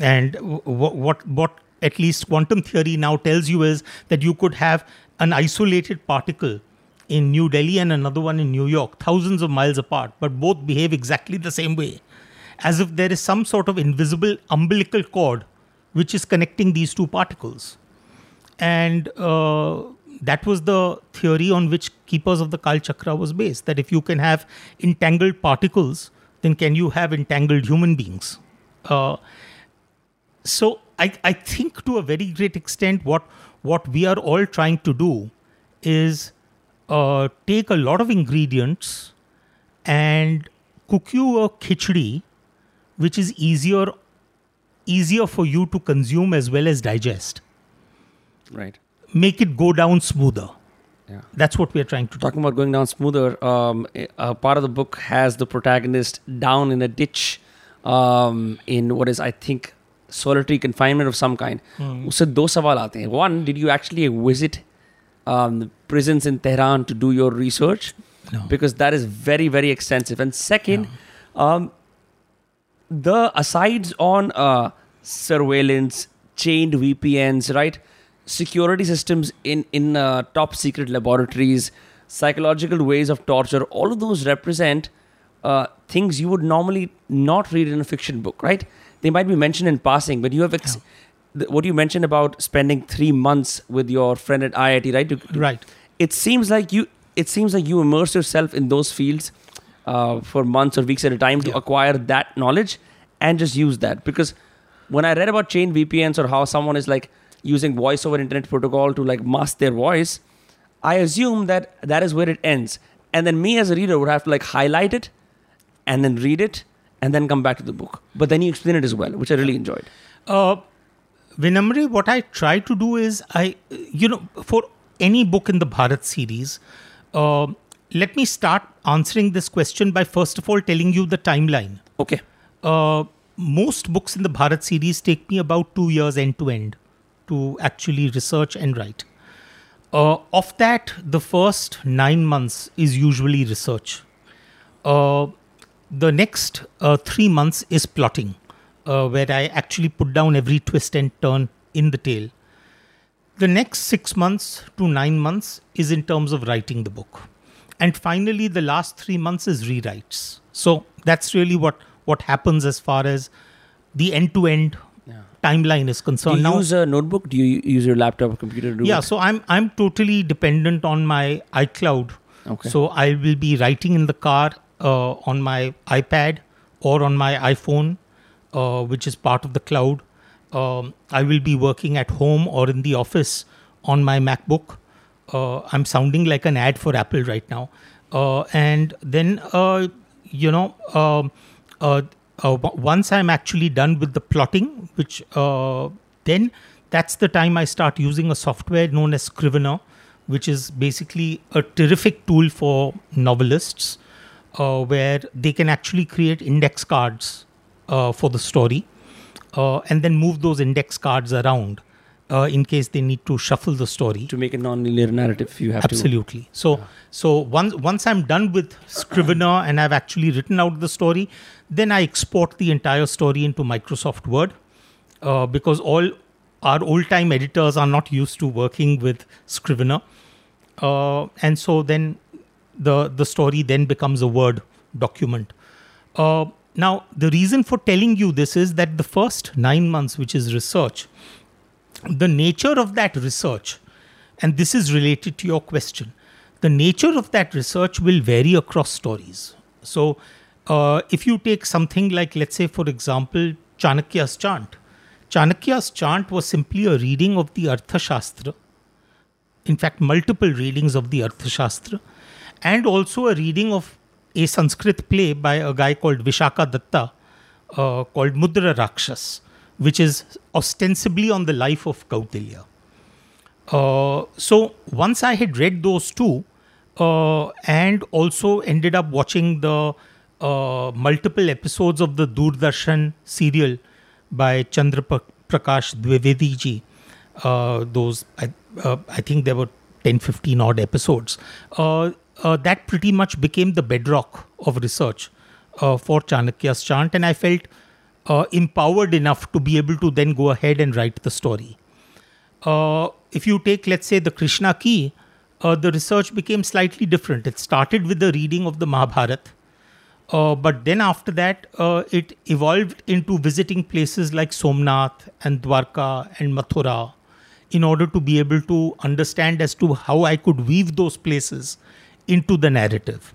S2: and w- what what at least quantum theory now tells you is that you could have an isolated particle in New Delhi and another one in New York, thousands of miles apart, but both behave exactly the same way, as if there is some sort of invisible umbilical cord which is connecting these two particles. And uh, that was the theory on which Keepers of the Kal Chakra was based. That if you can have entangled particles, then can you have entangled human beings? Uh, so I, I think to a very great extent what what we are all trying to do is uh, take a lot of ingredients and cook you a khichdi which is easier easier for you to consume as well as digest
S1: Right.
S2: make it go down smoother
S1: Yeah.
S2: that's what we are trying to do
S1: Talking about going down smoother, um, a part of the book has the protagonist down in a ditch um, in what is, I think, solitary confinement of some kind. उससे दो सवाल आते हैं. One, did you actually visit um, prisons in Tehran to do your research?
S2: No.
S1: Because that is very, very extensive. And second, um, the asides on uh, surveillance, chained VPNs, right? Security systems in in uh, top secret laboratories, psychological ways of torture. All of those represent uh, things you would normally not read in a fiction book, right? They might be mentioned in passing, but you have ex- what you mentioned about spending three months with your friend at IIT, right? To- to-
S2: Right.
S1: It seems like you. It seems like you immerse yourself in those fields uh, for months or weeks at a time to
S2: Yeah.
S1: acquire that knowledge and just use that. Because when I read about chain VPNs or how someone is like using voice over internet protocol to like mask their voice, I assume that that is where it ends. And then me as a reader would have to like highlight it and then read it and then come back to the book. But then you explain it as well, which I really enjoyed.
S2: Uh, Vinamr, what I try to do is I, you know, for any book in the Bharat series, uh, let me start answering this question by first of all telling you the timeline.
S1: Okay.
S2: Uh, most books in the Bharat series take me about two years end to end to actually research and write. Uh, of that, the first nine months is usually research. Uh, the next uh, three months is plotting, uh, where I actually put down every twist and turn in the tale. The next six months to nine months is in terms of writing the book. And finally, the last three months is rewrites. So that's really what, what happens as far as the end to end timeline is concerned.
S1: Do you
S2: Now-
S1: use a notebook? Do you use your laptop or computer to do
S2: yeah
S1: it?
S2: so i'm i'm totally dependent on my icloud
S1: Okay.
S2: so i will be writing in the car on my ipad or on my iphone uh, which is part of the cloud. Um, i will be working at home or in the office on my macbook. Uh, i'm sounding like an ad for apple right now. Uh, and then uh, you know um, uh, uh, once i'm actually done with the plotting which uh, then that's the time i start using a software known as scrivener which is basically a terrific tool for novelists uh, where they can actually create index cards uh, for the story uh, and then move those index cards around uh, in case they need to shuffle the story
S1: To make a non-linear narrative, you have to.
S2: absolutely so so once once i'm done with scrivener and i've actually written out the story then i export the entire story into microsoft word uh, because all our old time editors are not used to working with scrivener uh, and so then the the story then becomes a word document. Uh, now the reason for telling you this is that the first nine months which is research the nature of that research, and this is related to your question, the nature of that research will vary across stories. So, uh, if you take something like, let's say, for example, Chanakya's chant, Chanakya's chant was simply a reading of the Arthashastra, in fact, multiple readings of the Arthashastra, and also a reading of a Sanskrit play by a guy called Vishakhadatta uh, called Mudra Rakshas, which is ostensibly on the life of Kautilya. Uh, so once I had read those two, uh, and also ended up watching the uh, multiple episodes of the Doordarshan serial by Chandra Pra- Prakash Dwivedi ji, uh, those I, uh, I think there were 10 15 odd episodes uh, uh, that pretty much became the bedrock of research uh, for chanakya's chant. And i felt uh, empowered enough to be able to then go ahead and write the story. Uh, if you take let's say the krishna key uh, the research became slightly different. It started with the reading of the mahabharat uh, but then after that, it evolved into visiting places like Somnath and Dwarka and Mathura in order to be able to understand as to how I could weave those places into the narrative.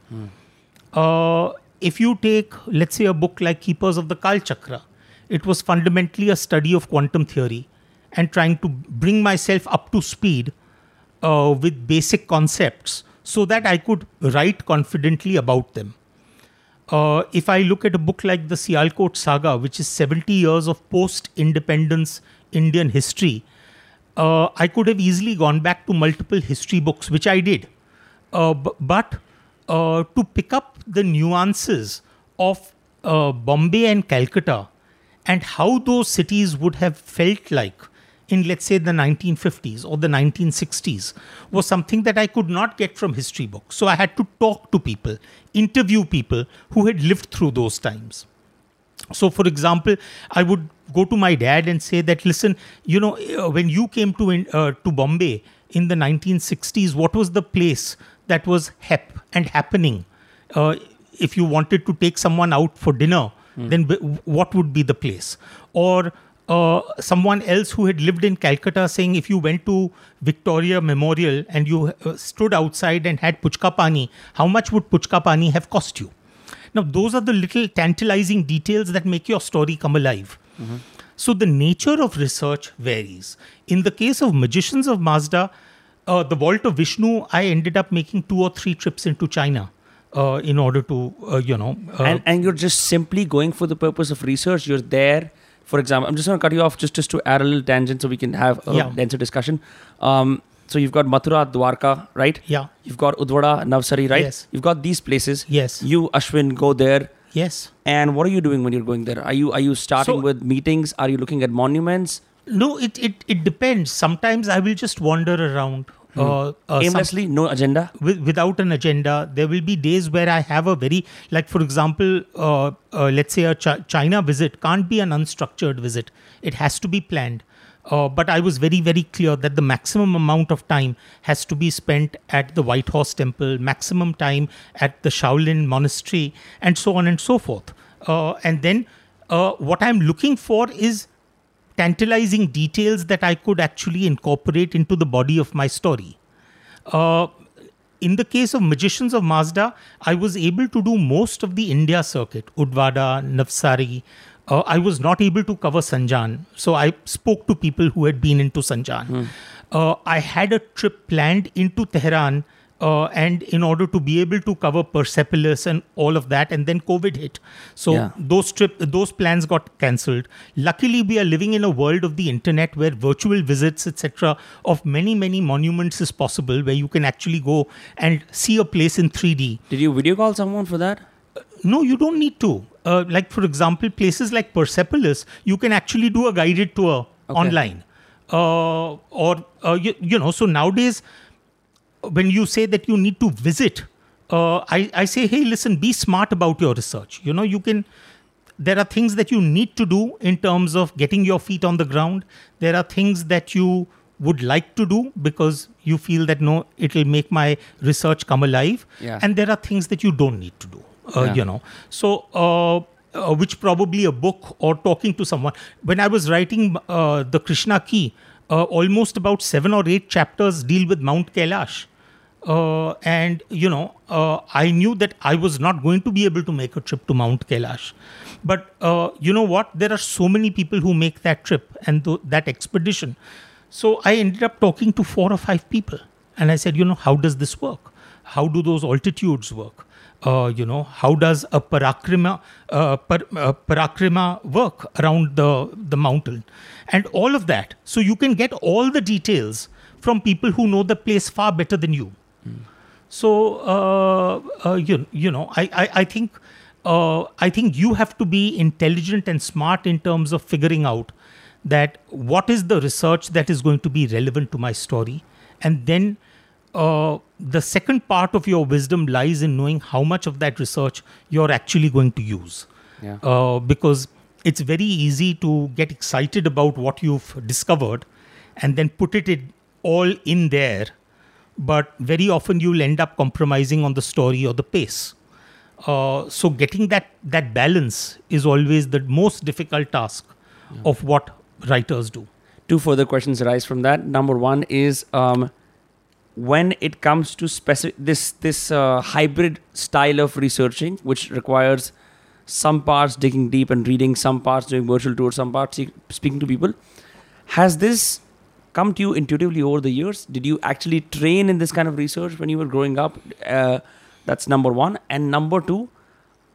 S2: Uh, if you take, let's say, a book like Keepers of the Kal Chakra, it was fundamentally a study of quantum theory and trying to bring myself up to speed uh, with basic concepts so that I could write confidently about them. Uh, if I look at a book like the Sialkot Saga, which is 70 years of post independence Indian history, uh, I could have easily gone back to multiple history books, which I did. Uh, but uh, to pick up the nuances of uh, Bombay and Calcutta and how those cities would have felt like in, let's say, the 1950s or the 1960s was something that I could not get from history books. So I had to talk to people, interview people who had lived through those times. So, for example, I would go to my dad and say that, listen, you know, when you came to uh, to Bombay in the 1960s, what was the place that was hep and happening? Uh, if you wanted to take someone out for dinner, then w- what would be the place? Or uh, someone else who had lived in Calcutta saying if you went to Victoria Memorial and you uh, stood outside and had puchka pani, how much would puchka pani have cost you? Now, those are the little tantalizing details that make your story come alive. So, the nature of research varies. In the case of Magicians of Mazda, uh, the Vault of Vishnu, I ended up making two or three trips into China uh, in order to, uh, you know. Uh,
S1: and and you're just simply going for the purpose of research. You're there. For example, I'm just going to cut you off just, just to add a little tangent so we can have a
S2: Yeah.
S1: denser discussion. Um, so you've got Mathura, Dwarka, right?
S2: yeah.
S1: You've got Udvada, Navsari, right?
S2: Yes.
S1: You've got these places.
S2: Yes.
S1: You, Ashwin, go there.
S2: Yes.
S1: And what are you doing when you're going there? Are you are you starting
S2: So-
S1: with meetings? Are you looking at monuments
S2: No, it, it, it depends. Sometimes I will just wander around. Uh, uh, some-
S1: aimlessly? No agenda.
S2: with, without an agenda. There will be days where I have a very, like for example, uh, uh, let's say a Chi- China visit can't be an unstructured visit. It has to be planned. Uh, but I was very, very clear that the maximum amount of time has to be spent at the White Horse Temple, maximum time at the Shaolin Monastery, and so on and so forth. Uh, and then uh, what I'm looking for is tantalizing details that I could actually incorporate into the body of my story. Uh, in the case of Magicians of Mazda, I was able to do most of the India circuit, Udvada, Navsari. Uh, I was not able to cover Sanjan, so I spoke to people who had been into Sanjan. Uh, I had a trip planned into Tehran, uh, and in order to be able to cover Persepolis and all of that, and then COVID hit, so
S1: Yeah.
S2: those trip those plans got cancelled. Luckily, we are living in a world of the internet where virtual visits, etc., of many many monuments is possible, where you can actually go and see a place in 3D.
S1: Did you video call someone for that?
S2: No, you don't need to. Uh, like for example, places like Persepolis, you can actually do a guided tour
S1: Okay.
S2: online, uh, or uh, you, you know. So nowadays, when you say that you need to visit, uh, I, I say, hey, listen, be smart about your research. You know, you can. There are things that you need to do in terms of getting your feet on the ground. There are things that you would like to do because you feel that no, it'll make my research come alive.
S1: Yeah.
S2: And there are things that you don't need to do. Uh,
S1: Yeah.
S2: You know, so uh, uh, which probably a book or talking to someone. When I was writing uh, the Krishna Key, uh, almost about seven or eight chapters deal with Mount Kailash. Uh, and you know, uh, I knew that I was not going to be able to make a trip to Mount Kailash. But uh, you know what? There are so many people who make that trip and th- that expedition. So I ended up talking to four or five people, and I said, you know, how does this work? How do those altitudes work? Uh, you know, how does a parikrama uh, par, uh, parikrama work around the the mountain, and all of that. So you can get all the details from people who know the place far better than you. So uh, uh, you you know, I I, I think uh, I think you have to be intelligent and smart in terms of figuring out that what is the research that is going to be relevant to my story, and then uh, the second part of your wisdom lies in knowing how much of that research you're actually going to use,
S1: Yeah.
S2: uh, because it's very easy to get excited about what you've discovered, and then put it in, all in there but very often you'll end up compromising on the story or the pace. Uh, so getting that that balance is always the most difficult task of what writers do.
S1: Two further questions arise from that. Number one is um, when it comes to specific this this uh, hybrid style of researching, which requires some parts digging deep and reading, some parts doing virtual tours, some parts speaking to people. Has this come to you intuitively over the years? Did you actually train in this kind of research when you were growing up? Uh, that's number one. And number two,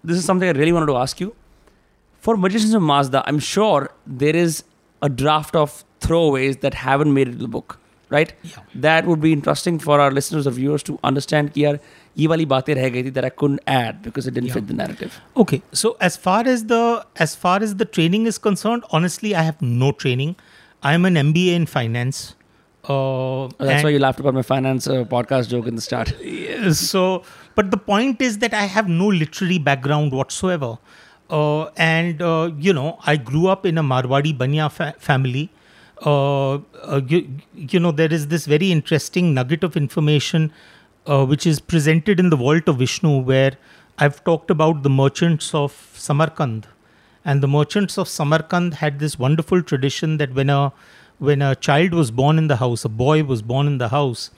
S1: this is something I really wanted to ask you. For Magicians of Mazda, I'm sure there is a draft of throwaways that haven't made it to the book, right?
S2: Yeah.
S1: That would be interesting for our listeners or viewers to understand wali gayi thi that I couldn't add because it didn't
S2: yeah.
S1: fit the narrative.
S2: Okay, so as far as the as far as the training is concerned, honestly, I have no training. I am an MBA in finance. Uh,
S1: Oh, that's why you laughed about my finance uh, podcast joke in the start.
S2: So but the point is that i have no literary background whatsoever uh, and uh, you know i grew up in a marwadi banya fa- family uh, uh, you, you know there is this very interesting nugget of information uh, which is presented in the vault of vishnu where I've talked about the merchants of Samarkand, and the merchants of Samarkand had this wonderful tradition that when a when a child was born in the house, a boy was born in the house,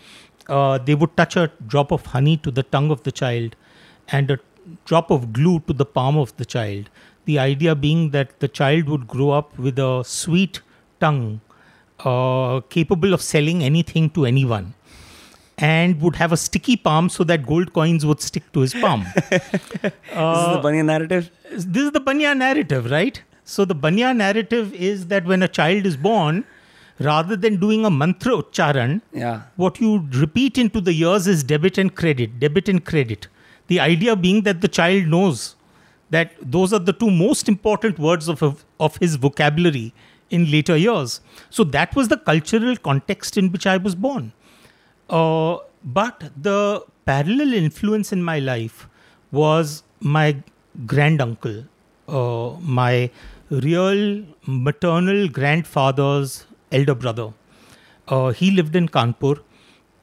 S2: uh, they would touch a drop of honey to the tongue of the child and a drop of glue to the palm of the child. The idea being that the child would grow up with a sweet tongue, uh, capable of selling anything to anyone, and would have a sticky palm so that gold coins would stick to his palm.
S1: Uh, this is the Banya narrative.
S2: this is the Banya narrative, right? So the Banya narrative is that when a child is born, rather than doing a mantra ucharan,
S1: Yeah.
S2: what you repeat into the years is debit and credit, debit and credit. The idea being that the child knows that those are the two most important words of, of his vocabulary in later years. So that was the cultural context in which I was born. Uh, but the parallel influence in my life was my granduncle, uh, my real maternal grandfather's elder brother. Uh, he lived in Kanpur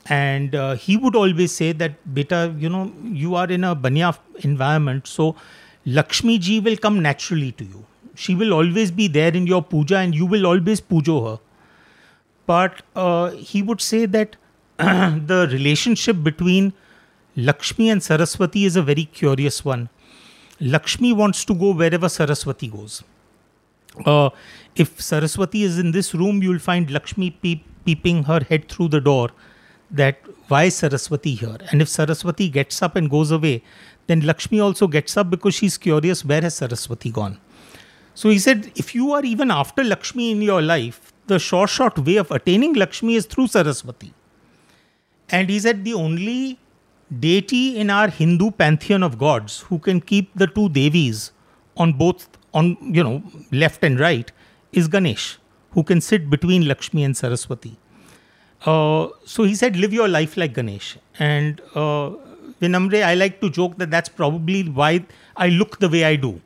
S2: and uh, he would always say that, Beta, you know, you are in a Banya environment, so Lakshmi ji will come naturally to you. She will always be there in your puja and you will always pujo her but uh, he would say that the relationship between Lakshmi and Saraswati is a very curious one. Lakshmi wants to go wherever Saraswati goes. Uh, if Saraswati is in this room, you will find Lakshmi peep, peeping her head through the door. That why is Saraswati here? And if Saraswati gets up and goes away, then Lakshmi also gets up because she's curious where has Saraswati gone. So he said, if you are even after Lakshmi in your life, the short, short way of attaining Lakshmi is through Saraswati. And he said, the only deity in our Hindu pantheon of gods who can keep the two Devis on both, on, you know, left and right is Ganesh, who can sit between Lakshmi and Saraswati. Uh, so he said, live your life like Ganesh. And uh, Vinamr, I like to joke that that's probably why I look the way I do.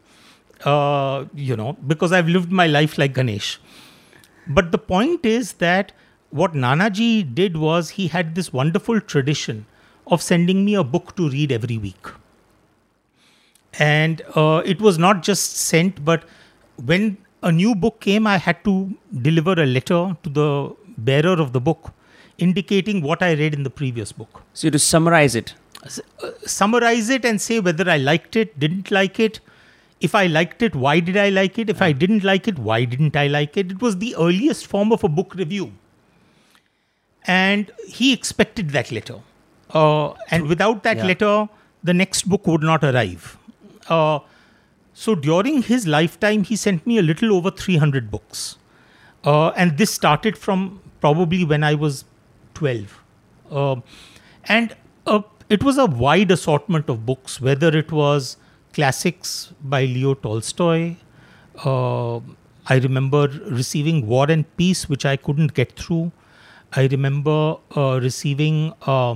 S2: Uh, you know, because I've lived my life like Ganesh. But the point is that what Nanaji did was he had this wonderful tradition of sending me a book to read every week. And uh, it was not just sent, but when a new book came, I had to deliver a letter to the bearer of the book indicating what I read in the previous book.
S1: So to summarize it.
S2: S- uh, summarize it and say whether I liked it, didn't like it. If I liked it, why did I like it? If I didn't like it, why didn't I like it? It was the earliest form of a book review. And he expected that letter. Uh, and without that
S1: Yeah.
S2: letter, the next book would not arrive. Uh, so during his lifetime, he sent me a little over 300 books. Uh, and this started from probably when I was 12. Uh, and uh, it was a wide assortment of books, whether it was classics by Leo Tolstoy. Uh, I remember receiving War and Peace, which I couldn't get through. I remember uh, receiving uh,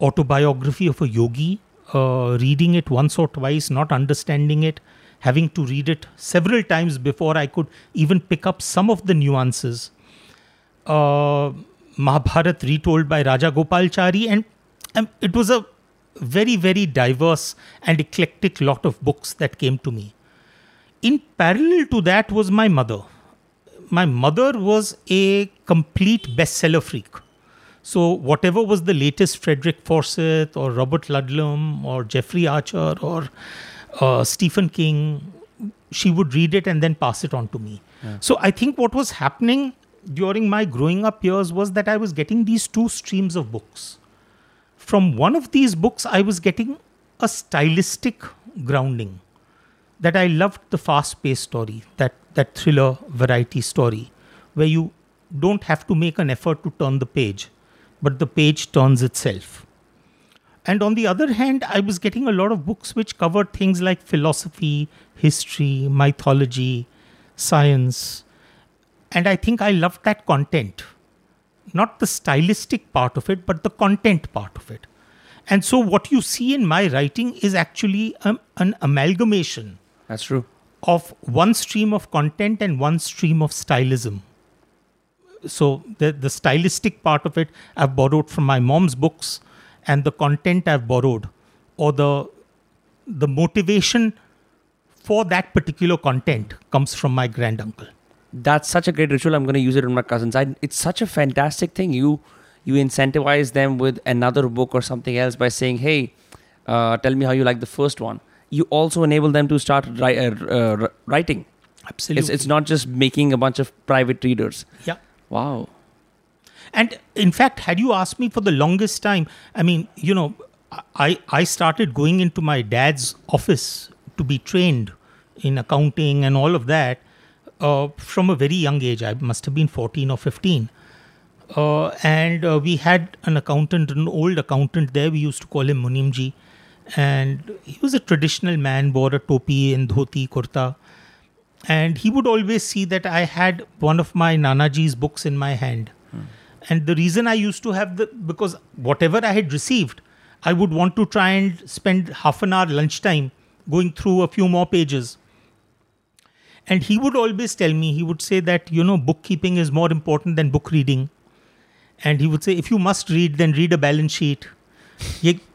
S2: autobiography of a yogi, uh, reading it once or twice, not understanding it, having to read it several times before I could even pick up some of the nuances. Uh, Mahabharat retold by Rajagopalachari, and um, it was a very, very diverse and eclectic lot of books that came to me. In parallel to that was my mother. My mother was a complete bestseller freak. So, whatever was the latest Frederick Forsyth or Robert Ludlum or Jeffrey Archer or uh, Stephen King, she would read it and then pass it on to me. So, I think what was happening during my growing up years was that I was getting these two streams of books. From one of these books, I was getting a stylistic grounding that I loved the fast paced story, that, that thriller variety story, where you don't have to make an effort to turn the page, but the page turns itself. And on the other hand, I was getting a lot of books which covered things like philosophy, history, mythology, science. And I think I loved that content. Not the stylistic part of it, but the content part of it. And so, what you see in my writing is actually um, an amalgamation
S1: That's true.
S2: Of one stream of content and one stream of stylism. So the the stylistic part of it I've borrowed from my mom's books, and the content I've borrowed, or the the motivation for that particular content comes from my granduncle.
S1: That's such a great ritual. I'm going to use it on my cousins. I, it's such a fantastic thing. You you incentivize them with another book or something else by saying, "Hey, uh, tell me how you like the first one." You also enable them to start ri- uh, uh, writing.
S2: Absolutely.
S1: It's, it's not just making a bunch of private readers.
S2: yeah.
S1: Wow.
S2: And in fact, had you asked me for the longest time, I mean, you know, I, I started going into my dad's office to be trained in accounting and all of that uh, from a very young age. I must have been 14 or 15. Uh, and uh, we had an accountant, an old accountant there. We used to call him Munimji. And he was a traditional man, wore a topi and dhoti, kurta. And he would always see that I had one of my Nanaji's books in my hand. Hmm. And the reason I used to have the, because whatever I had received, I would want to try and spend half an hour lunchtime going through a few more pages. And he would always tell me, he would say that, you know, bookkeeping is more important than book reading. And he would say, if you must read, then read a balance sheet.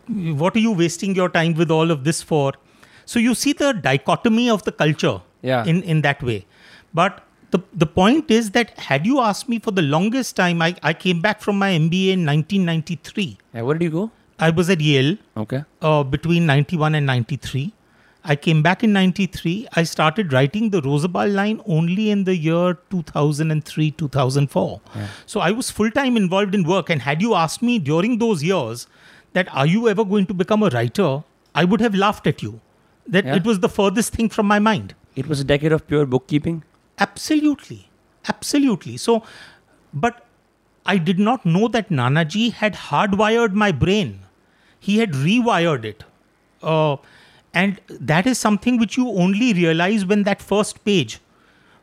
S2: What are you wasting your time with all of this for? So you see the dichotomy of the culture
S1: Yeah.
S2: in, in that way. But the, the point is that had you asked me for the longest time, I, I came back from my MBA in 1993.
S1: Yeah, where did you go?
S2: I was at Yale
S1: Okay.
S2: uh, between 91 and 93. I came back in 93. I started writing the Rozabal line only in the year 2003, 2004. So I was full time involved in work. And had you asked me during those years that are you ever going to become a writer, I would have laughed at you. That
S1: Yeah.
S2: it was the furthest thing from my mind.
S1: It was a decade of pure bookkeeping.
S2: Absolutely. Absolutely. So, but I did not know that Nanaji had hardwired my brain. He had rewired it. Uh, and that is something which you only realize when that first page,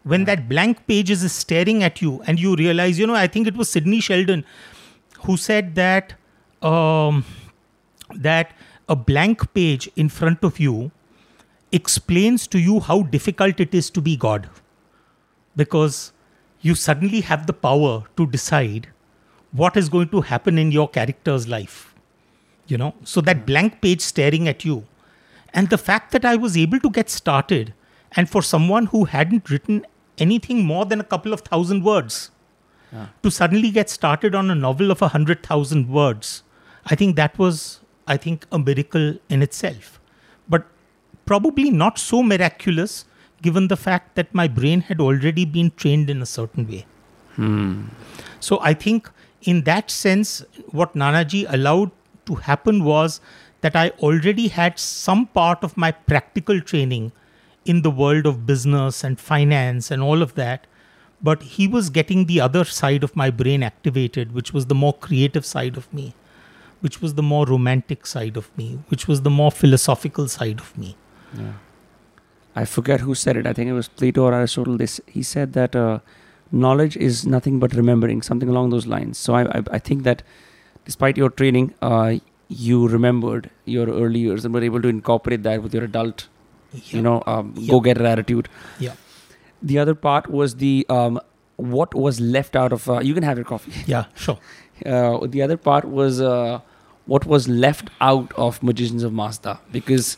S2: when that blank page is staring at you, and you realize, you know, I think it was Sidney Sheldon who said that um, that a blank page in front of you explains to you how difficult it is to be God because you suddenly have the power to decide what is going to happen in your character's life. You know, so that hmm. blank page staring at you. And the fact that I was able to get started, and for someone who hadn't written anything more than a couple of thousand words, to suddenly get started on a novel of a hundred thousand words, I think that was, I think, a miracle in itself. But probably not so miraculous given the fact that my brain had already been trained in a certain way. Hmm. So I think in that sense, what Nanaji allowed to happen was that I already had some part of my practical training in the world of business and finance and all of that. But he was getting the other side of my brain activated, which was the more creative side of me, which was the more romantic side of me, which was the more philosophical side of me. Yeah.
S1: I forget who said it. I think it was Plato or Aristotle. This he said that uh, knowledge is nothing but remembering, something along those lines. So I, I, I think that despite your training, uh, you remembered your early years and were able to incorporate that with your adult, you know, um,
S2: Yeah.
S1: go-getter attitude.
S2: Yeah.
S1: The other part was the um, what was left out of. Uh, you can have your coffee.
S2: Yeah, sure.
S1: Uh, the other part was uh, what was left out of Magicians of Mazda because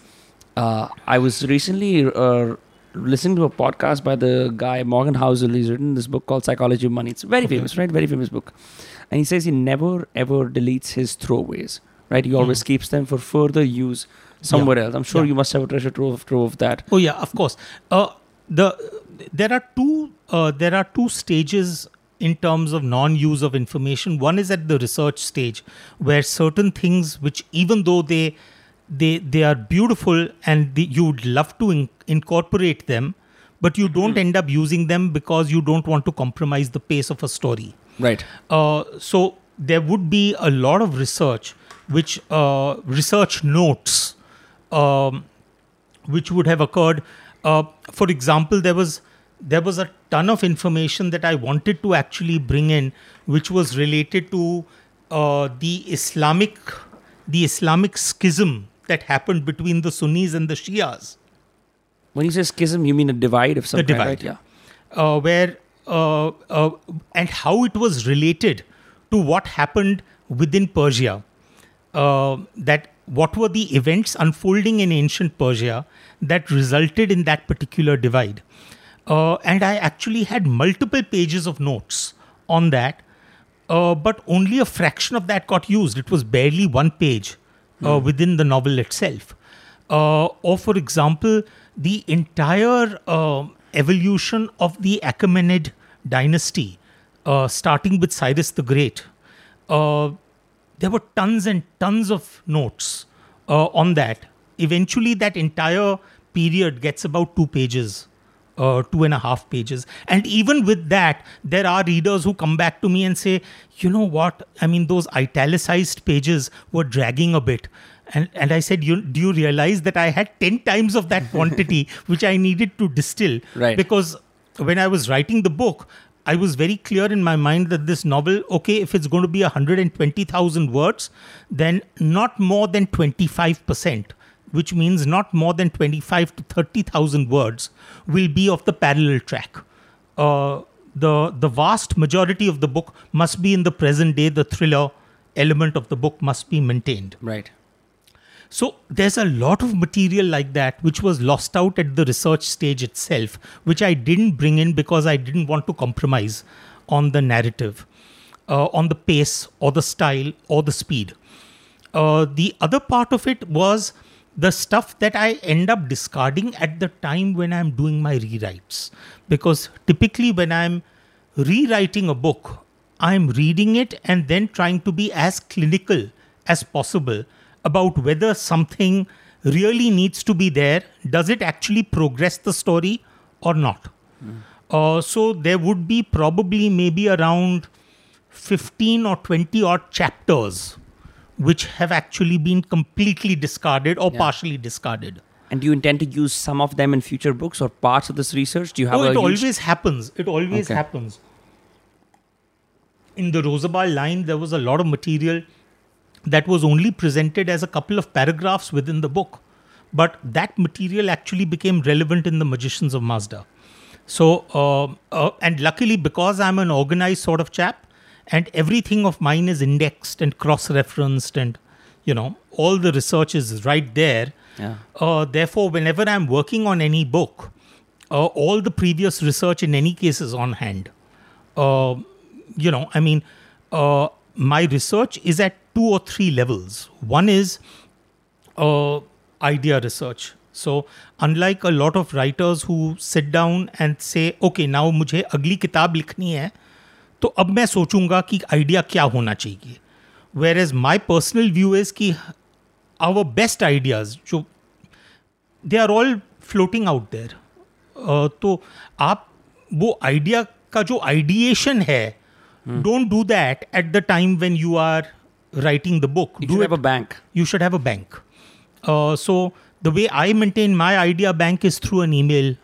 S1: uh, I was recently uh, listening to a podcast by the guy Morgan Housel. He's written this book called Psychology of Money. It's very
S2: Okay.
S1: famous, right? Very famous book. And he says he never ever deletes his throwaways, right? He always keeps them for further use somewhere else. I'm sure
S2: Hmm. Yeah.
S1: you must have a treasure trove, trove of that.
S2: Oh yeah, of course. Uh, the there are two uh, there are two stages in terms of non-use of information. One is at the research stage, where certain things, which even though they they they are beautiful and the, you would love to in, incorporate them, but you don't end up using them because you don't want to compromise the pace of a story.
S1: Right.
S2: Uh, so there would be a lot of research, which uh, research notes, um, which would have occurred. Uh, for example, there was there was a ton of information that I wanted to actually bring in, which was related to uh, the Islamic the Islamic schism that happened between the Sunnis and the Shias.
S1: When you say schism, you mean a divide of some
S2: The
S1: kind,
S2: divide.
S1: right? Yeah.
S2: uh, where uh, uh, and how it was related to what happened within Persia. Uh, that what were the events unfolding in ancient Persia that resulted in that particular divide. Uh, and I actually had multiple pages of notes on that, uh, but only a fraction of that got used. It was barely one page uh, within the novel itself. Uh, or, for example, the entire uh, evolution of the Achaemenid dynasty, uh, starting with Cyrus the Great. Uh, there were tons and tons of notes uh, on that. Eventually, that entire period gets about two pages, uh, two and a half pages. And even with that, there are readers who come back to me and say, you know what? I mean, those italicized pages were dragging a bit. And, and I said, you, do you realize that I had 10 times of that quantity which I needed to distill?
S1: Right.
S2: Because when I was writing the book, I was very clear in my mind that this novel, okay, if it's going to be 120,000 words, then not more than 25%, which means not more than 25 to 30,000 words, will be of the parallel track. Uh, the, the vast majority of the book must be in the present day, the thriller element of the book must be maintained.
S1: Right.
S2: So there's a lot of material like that which was lost out at the research stage itself, which I didn't bring in because I didn't want to compromise on the narrative, uh, on the pace or the style or the speed. Uh, the other part of it was the stuff that I end up discarding at the time when I'm doing my rewrites. Because typically, when I'm rewriting a book, I'm reading it and then trying to be as clinical as possible about whether something really needs to be there. Does it actually progress the story or not? Uh, so there would be probably maybe around 15 or 20 odd chapters which have actually been completely discarded or
S1: Yeah.
S2: partially discarded.
S1: And do you intend to use some of them in future books or parts of this research? Do you have
S2: Oh, it
S1: huge-
S2: always happens. It always
S1: Okay.
S2: happens. In the Rozabal line, there was a lot of material that was only presented as a couple of paragraphs within the book. But that material actually became relevant in The Magicians of Mazda. So, uh, uh, and luckily, because I'm an organized sort of chap, and everything of mine is indexed and cross-referenced and you know all the research is right there.
S1: Yeah.
S2: uh, therefore whenever i'm working on any book uh, all the previous research in any case is on hand. Uh, you know i mean uh, my research is at two or three levels. One is uh, idea research. So unlike a lot of writers who sit down and say okay now mujhe agli kitab likhni hai तो अब मैं सोचूँगा कि idea क्या होना चाहिए। Whereas my personal view is कि our best ideas जो they are all floating out there तो आप वो आइडिया का जो आइडिएशन है don't do that at the time when you are writing the book
S1: You
S2: do
S1: should have a bank.
S2: you should have a bank. Uh, so the way I maintain my idea bank is through an email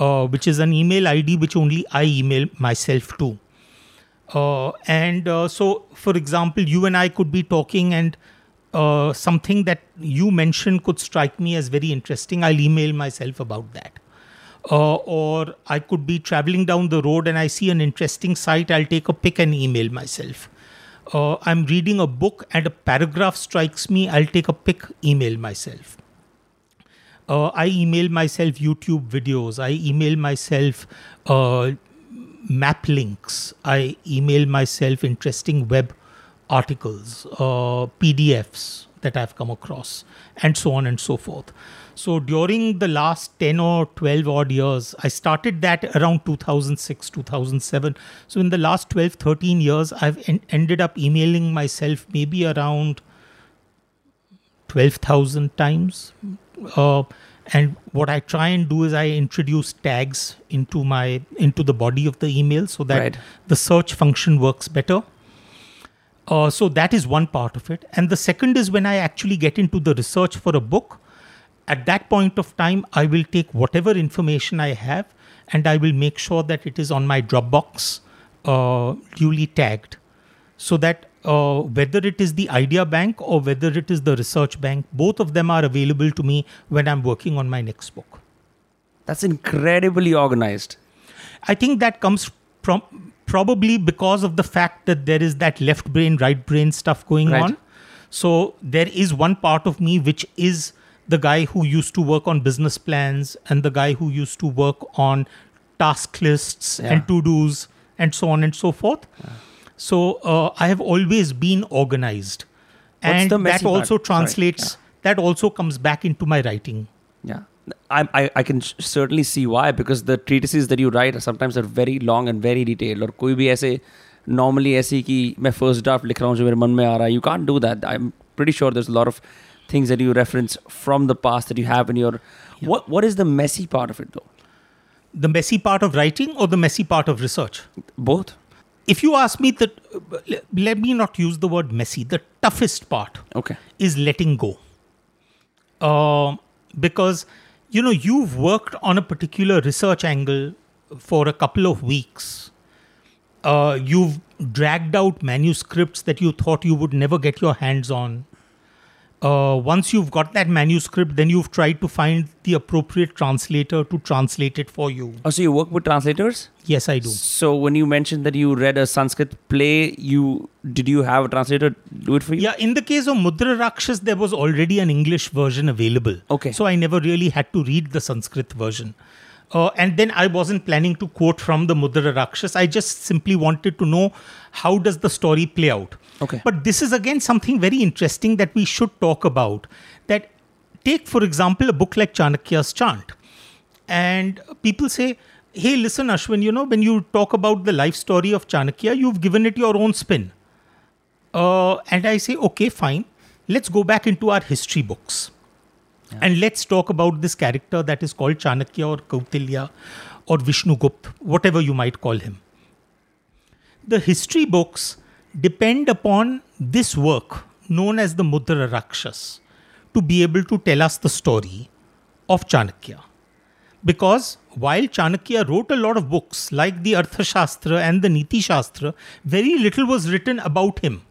S2: uh, which is an email ID which only I email myself to. Uh, and uh, so, for example, you and I could be talking, and uh, something that you mentioned could strike me as very interesting. I'll email myself about that. Uh, or I could be traveling down the road and I see an interesting site, I'll take a pic and email myself. Uh, I'm reading a book and a paragraph strikes me, I'll take a pic, email myself. Uh, I email myself YouTube videos. I email myself uh, map links. I email myself interesting web articles, uh, PDFs that I've come across, and so on and so forth. So during the last 10 or 12 odd years, I started that around 2006, 2007. So in the last 12, 13 years, I've en- ended up emailing myself maybe around 12,000 times. Uh, and what I try and do is I introduce tags into my into the body of the email so that
S1: Right.
S2: the search function works better. Uh, so that is one part of it. And the second is when I actually get into the research for a book. At that point of time, I will take whatever information I have and I will make sure that it is on my Dropbox uh, duly tagged so that uh, whether it is the idea bank or whether it is the research bank, both of them are available to me when I'm working on my next book.
S1: That's incredibly organized.
S2: I think that comes from probably because of the fact that there is that left brain, right brain stuff going
S1: Right.
S2: on. So there is one part of me which is the guy who used to work on business plans and the guy who used to work on task lists
S1: Yeah.
S2: and to dos and so on and so forth. So uh, I have always been organized.
S1: What's
S2: and
S1: the
S2: that
S1: messy part?
S2: also
S1: Sorry,
S2: translates, that also comes back into my writing.
S1: Yeah. I, I, I can sh- certainly see why because the treatises that you write are sometimes are very long and very detailed और कोई भी ऐसे normally ऐसे कि मैं first draft लिख रहा हूँ जो मेरे मन में आ रहा है you can't do that I'm pretty sure there's a lot of things that you reference from the past that you have in your what what is the messy part of it though
S2: The messy part of writing or the messy part of research?
S1: both
S2: if you ask me, that let me not use the word messy. The toughest part
S1: okay
S2: is letting go. Uh, because, you know, you've worked on a particular research angle for a couple of weeks. Uh, you've dragged out manuscripts that you thought you would never get your hands on. Uh, once you've got that manuscript, then you've tried to find the appropriate translator to translate it for you.
S1: oh so you work with translators
S2: Yes, I do.
S1: so when you mentioned that you read a Sanskrit play you did you have a translator do it for you
S2: Yeah, in the case of Mudra Rakshas, there was already an English version available.
S1: Okay.
S2: So I never really had to read the Sanskrit version. Uh, and then I wasn't planning to quote from the Mudra Rakshas. I just simply wanted to know how does the story play out.
S1: Okay.
S2: But this is again something very interesting that we should talk about. That take, for example, a book like Chanakya's Chant. And people say, hey, listen, Ashwin, you know, when you talk about the life story of Chanakya, you've given it your own spin. Uh, and I say, okay, fine. Let's go back into our history books. And let's talk about this character that is called Chanakya or Kautilya or Vishnugupt, whatever you might call him. The history books depend upon this work known as the Mudra Rakshas to be able to tell us the story of Chanakya. Because while Chanakya wrote a lot of books like the Arthashastra and the Niti Shastra, very little was written about him.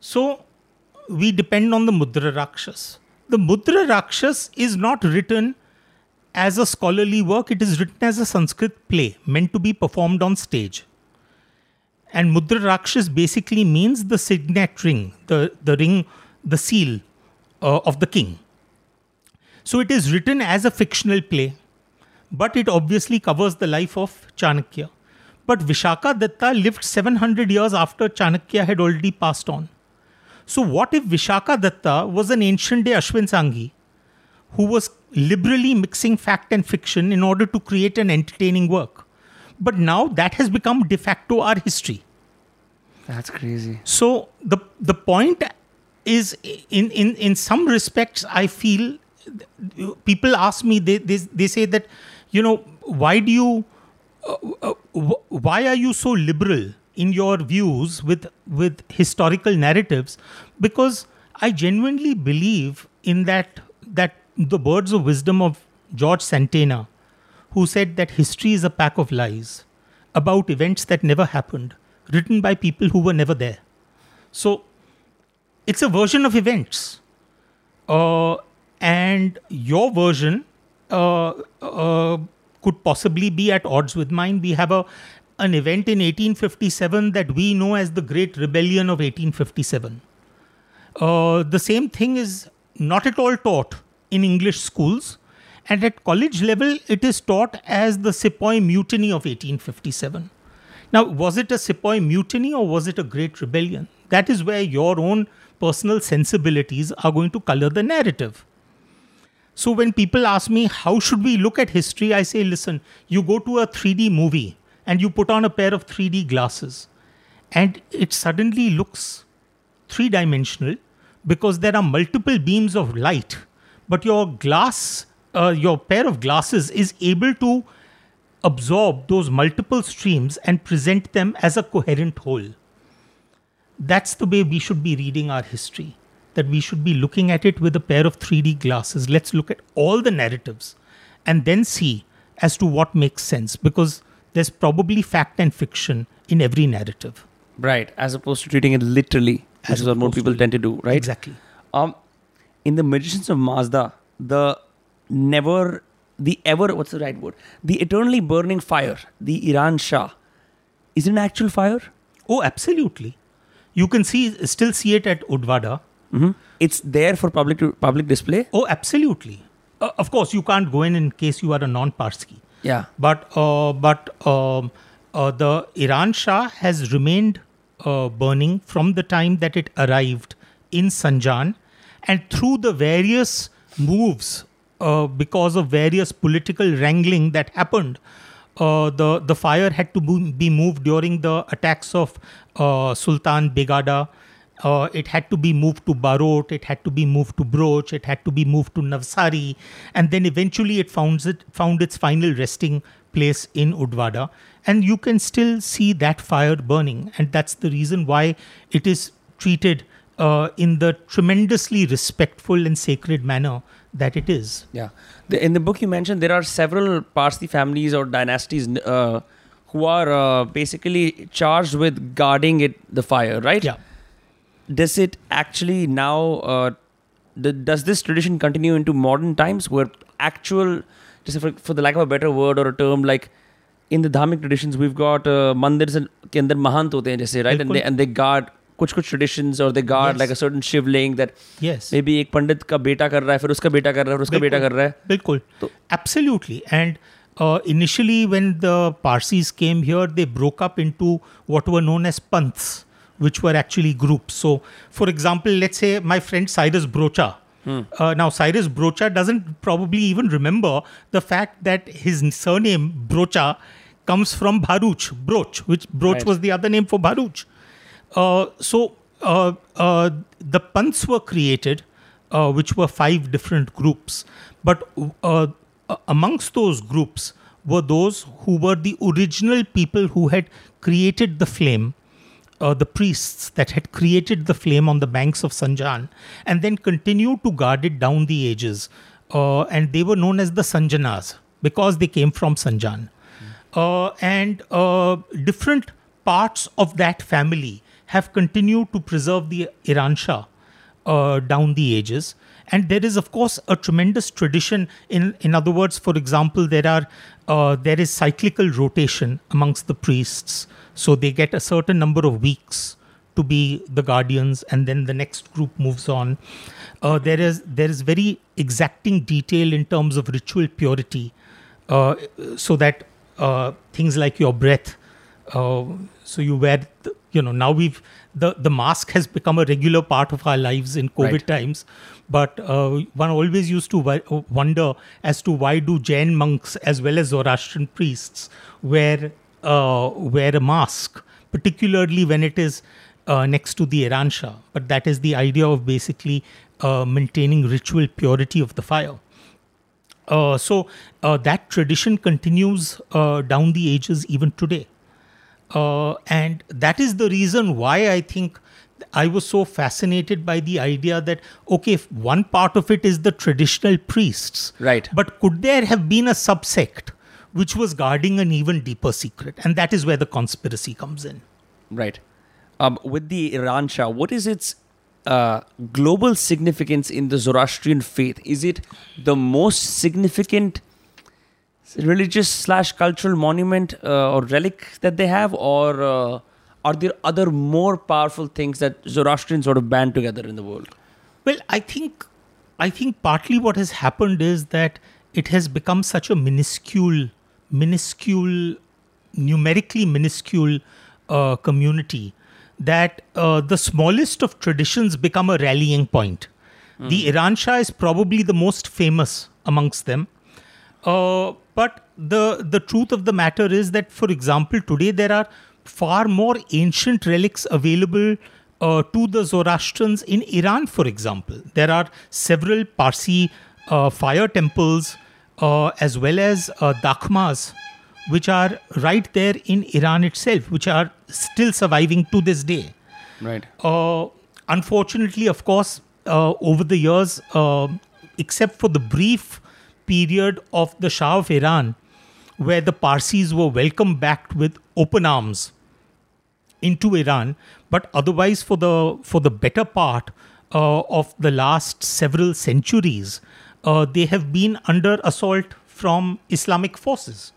S2: So we depend on the Mudra Rakshas. The Mudra Rakshas is not written as a scholarly work, it is written as a Sanskrit play meant to be performed on stage. And Mudra Rakshas basically means the signet ring, the, the ring, the seal uh, of the king. So it is written as a fictional play, but it obviously covers the life of Chanakya. But Vishakhadatta lived 700 years after Chanakya had already passed on. So, what if Vishakhadatta was an ancient day Ashwin Sanghi who was liberally mixing fact and fiction in order to create an entertaining work? But now that has become de facto our history.
S1: that's crazy
S2: So the the point is in in in some respects I feel people ask me they they, they say that you know why do you uh, uh, why are you so liberal in your views with with historical narratives because I genuinely believe in that that the words of wisdom of George Santayana who said that history is a pack of lies about events that never happened written by people who were never there so it's a version of events. Uh, and your version uh, uh, could possibly be at odds with mine. We have a an event in 1857 that we know as the Great Rebellion of 1857. Uh, the same thing is not at all taught in English schools. And at college level, it is taught as the Sepoy Mutiny of 1857. Now, was it a Sepoy mutiny or was it a great rebellion? That is where your own personal sensibilities are going to color the narrative. So, when people ask me, how should we look at history? I say, listen, you go to a 3D movie and you put on a pair of 3D glasses, and it suddenly looks three dimensional because there are multiple beams of light, but your glass, uh, your pair of glasses is able to absorb those multiple streams and present them as a coherent whole. That's the way we should be reading our history. That we should be looking at it with a pair of 3D glasses. Let's look at all the narratives and then see as to what makes sense because there's probably fact and fiction in every narrative.
S1: right as opposed to treating it literally which
S2: As
S1: is what more people tend to do right
S2: Exactly.
S1: Um, in the Magicians of Mazda, the never, the ever, what's the right word? The eternally burning fire, the Iran Shah, is it an actual fire?
S2: Oh, absolutely. You can see still see it at Udvada.
S1: It's there for public public display.
S2: Oh, absolutely. Uh, of course, you can't go in in case you are a non-Parsi.
S1: Yeah.
S2: But uh, but um, uh, the Iran Shah has remained uh, burning from the time that it arrived in Sanjan, and through the various moves, uh, because of various political wrangling that happened, uh, the the fire had to be moved during the attacks of uh, Sultan Begada. Uh, it had to be moved to Barot, it had to be moved to Broach, it had to be moved to Navsari, and then eventually it found, it, found its final resting place in Udvada. And you can still see that fire burning, and that's the reason why it is treated uh, in the tremendously respectful and sacred manner that it is.
S1: Yeah. The, in the book, you mentioned there are several Parsi families or dynasties uh, who are uh, basically charged with guarding it, the fire, right?
S2: Yeah
S1: Does it actually now, uh, the, does this tradition continue into modern times where actual, just for, for the lack of a better word or a term, like in the dharmic traditions, we've got uh, mandirs and के अंदर महंत होते हैं जैसे, right? And
S2: बिल्कुल.
S1: they, and they guard कुछ कुछ traditions or they guard
S2: Yes.
S1: like a certain shivling that
S2: Yes.
S1: maybe एक पंडित का बेटा कर रहा है फिर उसका बेटा कर रहा है फिर उसका बेटा कर रहा है
S2: Bilkul.
S1: तो-
S2: Absolutely. And uh, initially, when the Parsis came here, they broke up into what were known as panths, which were actually groups. So, for example, let's say my friend Cyrus Broacha. Uh, now, Cyrus Broacha doesn't probably even remember the fact that his surname Broacha comes from Bharuch, Broach, which Broach
S1: Right.
S2: was the other name for Bharuch. Uh, so uh, uh, the panths were created, uh, which were five different groups. But uh, uh, amongst those groups were those who were the original people who had created the flame. Uh, the priests that had created the flame on the banks of Sanjan and then continued to guard it down the ages. Uh, and they were known as the Sanjanas because they came from Sanjan. Uh, and uh, different parts of that family have continued to preserve the Iran Shah uh, down the ages. And there is, of course, a tremendous tradition. In in other words, for example, there are uh, there is cyclical rotation amongst the priests, so they get a certain number of weeks to be the guardians, and then the next group moves on. Uh, there is there is very exacting detail in terms of ritual purity, uh, so that uh, things like your breath uh, so you wear the, you know now we've the the mask has become a regular part of our lives in covid
S1: Right.
S2: times but uh, one always used to wo- wonder as to why do jain monks as well as zoroastrian priests wear uh, wear a mask particularly when it is uh, next to the iran shah but that is the idea of basically uh, maintaining ritual purity of the fire uh, so uh, that tradition continues uh, down the ages even today. Uh, and that is the reason why I think I was so fascinated by the idea that, okay, if one part of it is the traditional priests.
S1: Right.
S2: But could there have been a subsect which was guarding an even deeper secret? And that is where the conspiracy comes in.
S1: Right. Um, with the Iran Shah, what is its uh, global significance in the Zoroastrian faith? Is it the most significant religious slash cultural monument uh, or relic that they have, or uh, are there other more powerful things that Zoroastrians sort of band together in the world?
S2: Well, I think I think partly what has happened is that it has become such a minuscule, minuscule, numerically minuscule uh, community that uh, the smallest of traditions become a rallying point. The Iran Shah is probably the most famous amongst them. Uh, but the the truth of the matter is that, for example, today there are far more ancient relics available uh, to the Zoroastrians in Iran. For example, there are several Parsi uh, fire temples as well as uh, dakmas, which are right there in Iran itself, which are still surviving to this day.
S1: Right.
S2: Uh, unfortunately, of course, uh, over the years, uh, except for the brief period of the Shah of Iran, where the Parsis were welcomed back with open arms into Iran, but otherwise, for the for the better part uh, of the last several centuries, uh, they have been under assault from Islamic forces,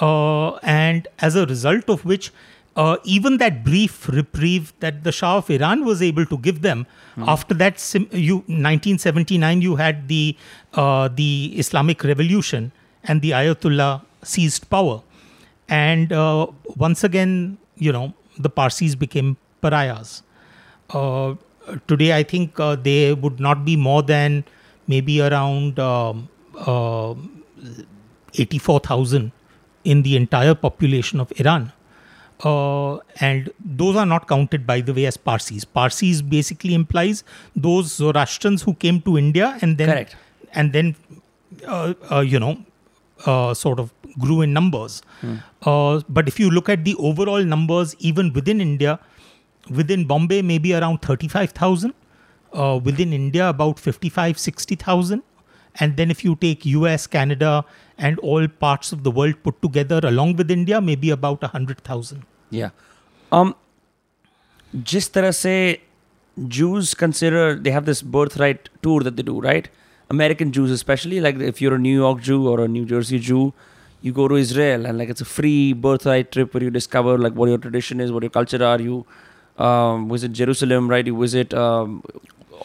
S2: uh, and as a result of which, uh, even that brief reprieve that the Shah of Iran was able to give them, after that, sim- you 1979, you had the uh, the Islamic Revolution and the Ayatollah seized power, and uh, once again, you know, the Parsis became pariahs. Uh, today, I think uh, they would not be more than maybe around um, uh, 84,000 in the entire population of Iran. Uh, and those are not counted, by the way, as Parsis. Parsis basically implies those Zoroastrians who came to India and then
S1: Correct.
S2: and then uh, uh, you know uh, sort of grew in numbers. Uh, but if you look at the overall numbers, even within India, within Bombay, maybe around 35,000 Uh, within India, about 55, 60,000. And then if you take US, Canada, and all parts of the world put together along with India, maybe about 100,000.
S1: Yeah. Um, जिस तरह से Jews consider they have this birthright tour that they do, right? American Jews, especially like if you're a New York Jew or a New Jersey Jew, you go to Israel and like it's a free birthright trip where you discover like what your tradition is, what your culture are. You um, visit Jerusalem, right? You visit um,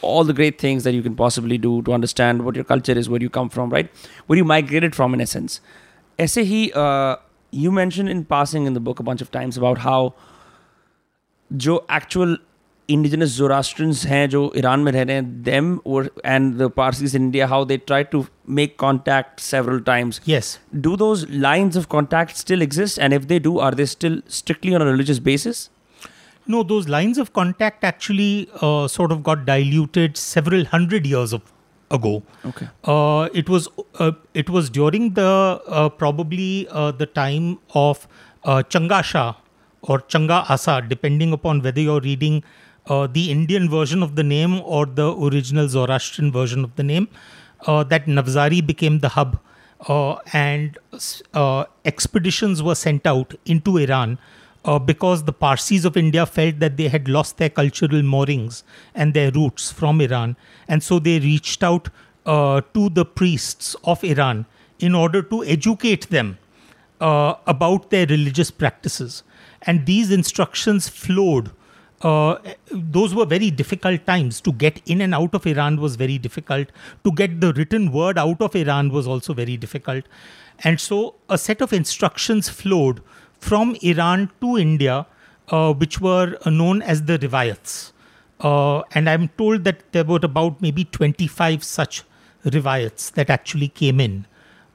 S1: all the great things that you can possibly do to understand what your culture is, where you come from, right? Where you migrated from, in essence. ऐसे ही uh, you mentioned in passing in the book a bunch of times about how जो actual indigenous Zoroastrians हैं जो Iran में रह रहे हैं them or and the Parsis in India how they try to make contact several times
S2: Yes.
S1: do those lines of contact still exist and if they do are they still strictly on a religious basis
S2: No, those lines of contact actually uh, sort of got diluted several hundred years of, ago.
S1: okay
S2: Uh, it was uh, it was during the uh, probably uh, the time of uh, Changa Shah or Changa Asa, depending upon whether you're reading uh, the Indian version of the name or the original Zoroastrian version of the name. Uh, that Navsari became the hub, uh, and uh, expeditions were sent out into Iran. Uh, because the Parsis of India felt that they had lost their cultural moorings and their roots from Iran. And so they reached out uh, to the priests of Iran in order to educate them uh, about their religious practices. And these instructions flowed. Uh, those were very difficult times. To get in and out of Iran was very difficult. To get the written word out of Iran was also very difficult. And so a set of instructions flowed from Iran to India, uh, which were uh, known as the rivayats. Uh, and I'm told that there were about maybe 25 such rivayats that actually came in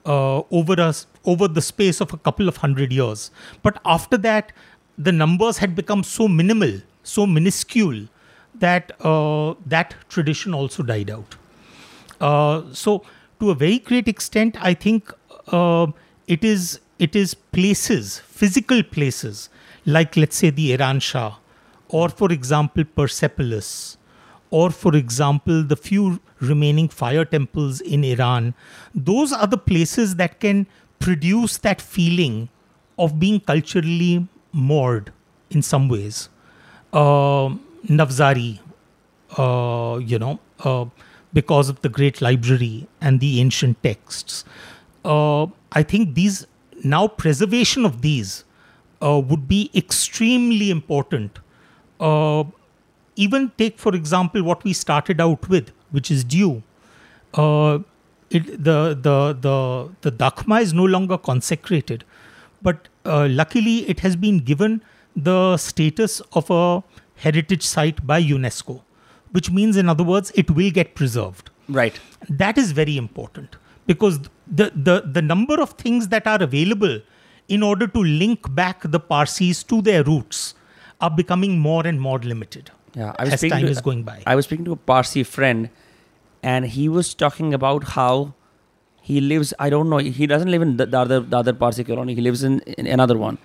S2: uh, over us over the space of a couple of hundred years. But after that, the numbers had become so minimal, so minuscule, that that tradition also died out. So, to a very great extent, I think uh, it is it is places, physical places, like let's say the Iran Shah, or for example Persepolis, or for example the few remaining fire temples in Iran. Those are the places that can produce that feeling of being culturally moored in some ways. Uh, Navsari, uh, you know, uh, because of the great library and the ancient texts. Uh, I think these now preservation of these uh, would be extremely important. Uh, even take, for example, what we started out with, which is Diu. Uh, it, the the the the dakma is no longer consecrated, but uh, luckily it has been given the status of a heritage site by UNESCO, which means, in other words, it will get preserved.
S1: right
S2: That is very important because the the the number of things that are available in order to link back the Parsis to their roots are becoming more and more limited
S1: yeah I was
S2: as time
S1: to-
S2: is going by.
S1: I was speaking to a Parsi friend, and he was talking about how he lives. I don't know. He doesn't live in the, the other the other Parsi colony. He lives in, in another one,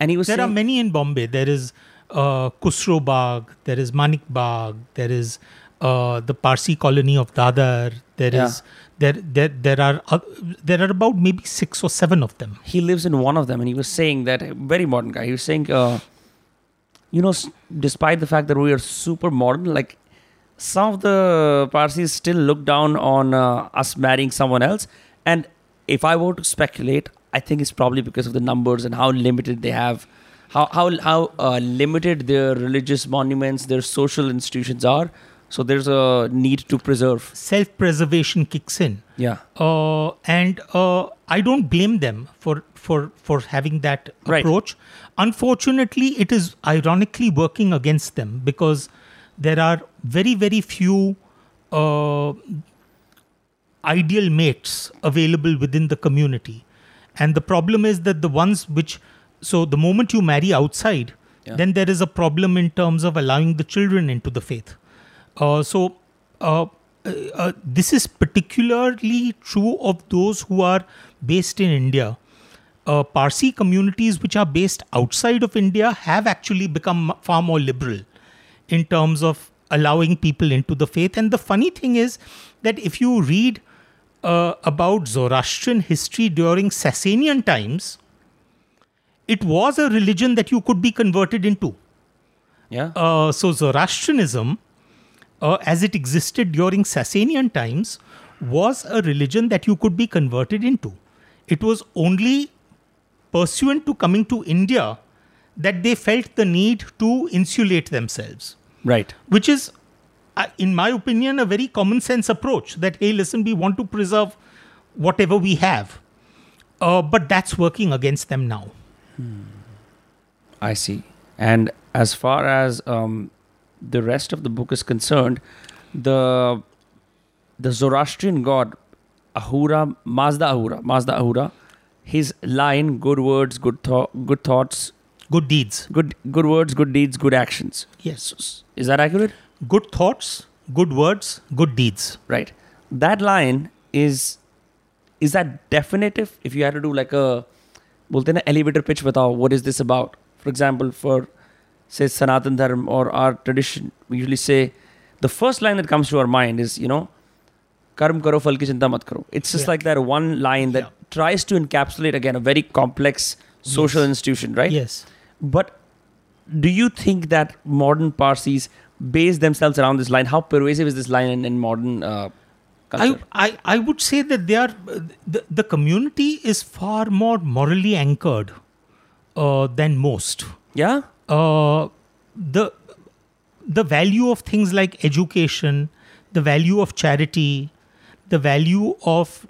S1: and he was
S2: there are
S1: saying,
S2: many in Bombay. There is uh, Kusro Bagh, there is Manik Bagh, there is uh, the Parsi colony of Dadar. There is
S1: Yeah.
S2: There there there are uh, there are about maybe six or seven of them.
S1: he lives in one of them, and he was saying that very modern guy. He was saying, uh, you know, despite the fact that we are super modern, like some of the Parsis still look down on uh, us marrying someone else. And if I were to speculate, I think it's probably because of the numbers and how limited they have how how how uh, limited their religious monuments, their social institutions are. So there's a need to preserve.
S2: Self-preservation kicks in.
S1: Yeah.
S2: uh, and uh, I don't blame them for for for having that
S1: Right.
S2: approach. Unfortunately, it is ironically working against them because there are very very few uh, ideal mates available within the community, and the problem is that the ones which so the moment you marry outside,
S1: Yeah.
S2: then there is a problem in terms of allowing the children into the faith. Uh, so uh, uh, this is particularly true of those who are based in India. Uh, Parsi communities which are based outside of India have actually become far more liberal in terms of allowing people into the faith. And the funny thing is that if you read uh, about Zoroastrian history during Sasanian times, it was a religion that you could be converted into.
S1: Yeah.
S2: Uh, so Zoroastrianism, uh, as it existed during Sasanian times, was a religion that you could be converted into. It was only pursuant to coming to India that they felt the need to insulate themselves,
S1: right.
S2: which is, uh, in my opinion, a very common sense approach that, hey, listen, we want to preserve whatever we have. Uh, but that's working against them now.
S1: I see. And as far as um, the rest of the book is concerned, the the Zoroastrian god Ahura, Mazda Ahura, Mazda Ahura, his line, good words, good thought, good thoughts,
S2: Good deeds.
S1: good good words, good deeds, good actions.
S2: Yes.
S1: Is that accurate?
S2: Good thoughts, good words, good deeds.
S1: Right. That line is is that definitive? If you had to do like a बोलते हैं ना elevator pitch बताओ what is this about? For example, for Say Sanatan Dharma or our tradition, we usually say the first line that comes to our mind is, you know, karm karo fal ki chinta mat karo. It's just
S2: yeah.
S1: like that one line that
S2: yeah.
S1: tries to encapsulate again a very complex social
S2: yes.
S1: institution, right?
S2: Yes.
S1: But do you think that modern Parsis base themselves around this line? How pervasive is this line in, in modern uh.
S2: I, I, I would say that they are the, the community is far more morally anchored uh, than most.
S1: Yeah.
S2: Uh, the the value of things like education, the value of charity, the value of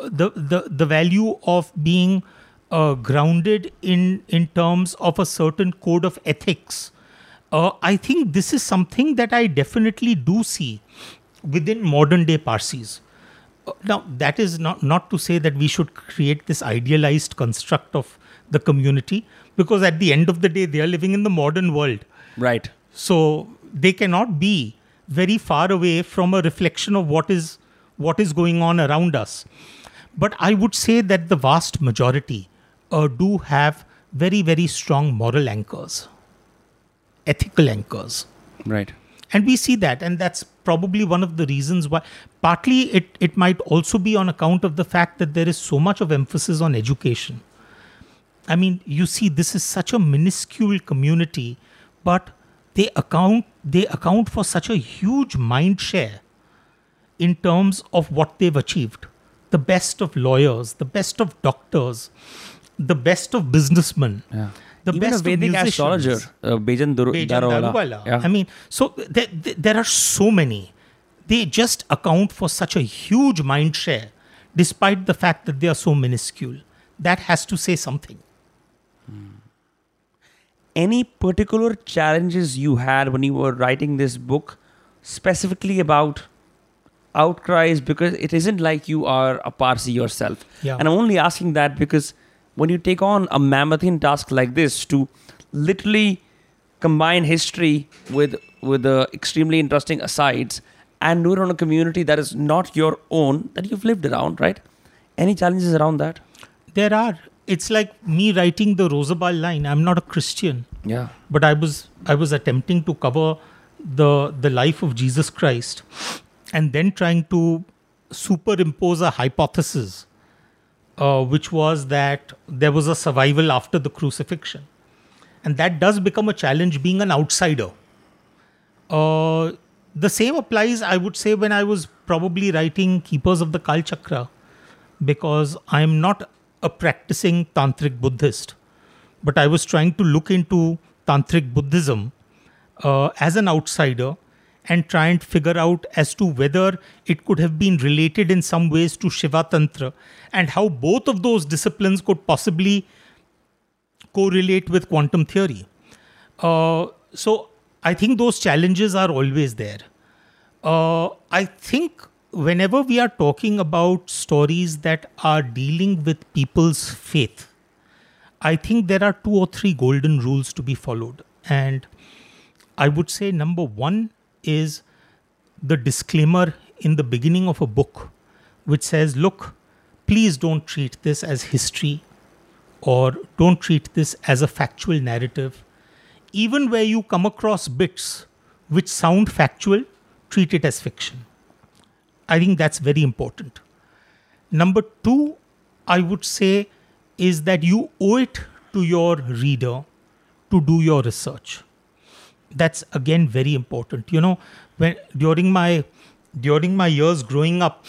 S2: the the, the value of being uh, grounded in in terms of a certain code of ethics. Uh, I think this is something that I definitely do see within modern day Parsis. Uh, Now, that is not, not to say that we should create this idealized construct of the community, because at the end of the day, they are living in the modern world.
S1: Right.
S2: So they cannot be very far away from a reflection of what is what is going on around us. But I would say that the vast majority uh, do have very very strong moral anchors, ethical anchors
S1: Right.
S2: and we see that and that's probably one of the reasons why partly it, it might also be on account of the fact that there is so much of emphasis on education i mean you see this is such a minuscule community but they account they account for such a huge mind share in terms of what they've achieved the best of lawyers the best of doctors the best of businessmen
S1: Yeah.
S2: the
S1: Even
S2: best
S1: a Vedic
S2: of
S1: astrologer, uh, Bejan Dur-
S2: Bejan. Daruwalla.
S1: Yeah.
S2: I mean, so there, there there are so many. They just account for such a huge mind share, despite the fact that they are so minuscule. That has to say something.
S1: Any particular challenges you had when you were writing this book, specifically about outcries? Because it isn't like you are a Parsi yourself.
S2: Yeah.
S1: And I'm only asking that because when you take on a mammothian task like this to literally combine history with with the extremely interesting asides and do it on a community that is not your own that you've lived around, right? Any challenges around that?
S2: There are. It's like me writing the Rozabal line. I'm not a Christian,
S1: Yeah.
S2: but I was I was attempting to cover the the life of Jesus Christ, and then trying to superimpose a hypothesis, uh, which was that there was a survival after the crucifixion, and that does become a challenge being an outsider. Uh, the same applies, I would say, when I was probably writing Keepers of the Kalachakra, because I'm not a practicing tantric Buddhist. but I was trying to look into Tantric Buddhism uh, as an outsider and try and figure out as to whether it could have been related in some ways to Shiva Tantra and how both of those disciplines could possibly correlate with quantum theory. Uh, so I think those challenges are always there. Uh, I think whenever we are talking about stories that are dealing with people's faith, I think there are two or three golden rules to be followed. And I would say number one is the disclaimer in the beginning of a book, which says, look, please don't treat this as history or don't treat this as a factual narrative. Even where you come across bits which sound factual, treat it as fiction. I think that's very important. Number two, I would say, is that you owe it to your reader to do your research. That's again very important. You know, when during my during my years growing up,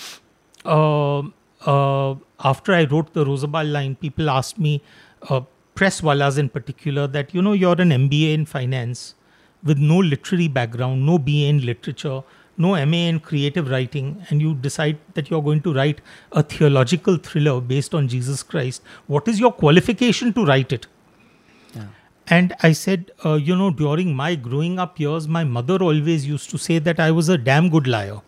S2: uh, uh, after I wrote the Rozabal line, people asked me, uh, press wallas in particular, that you know you're an MBA in finance with no literary background, no BA in literature, no MA in creative writing, and you decide that you're going to write a theological thriller based on Jesus Christ, what is your qualification to write it? Yeah. And I said, uh, you know, during my growing up years, my mother always used to say that I was a damn good liar.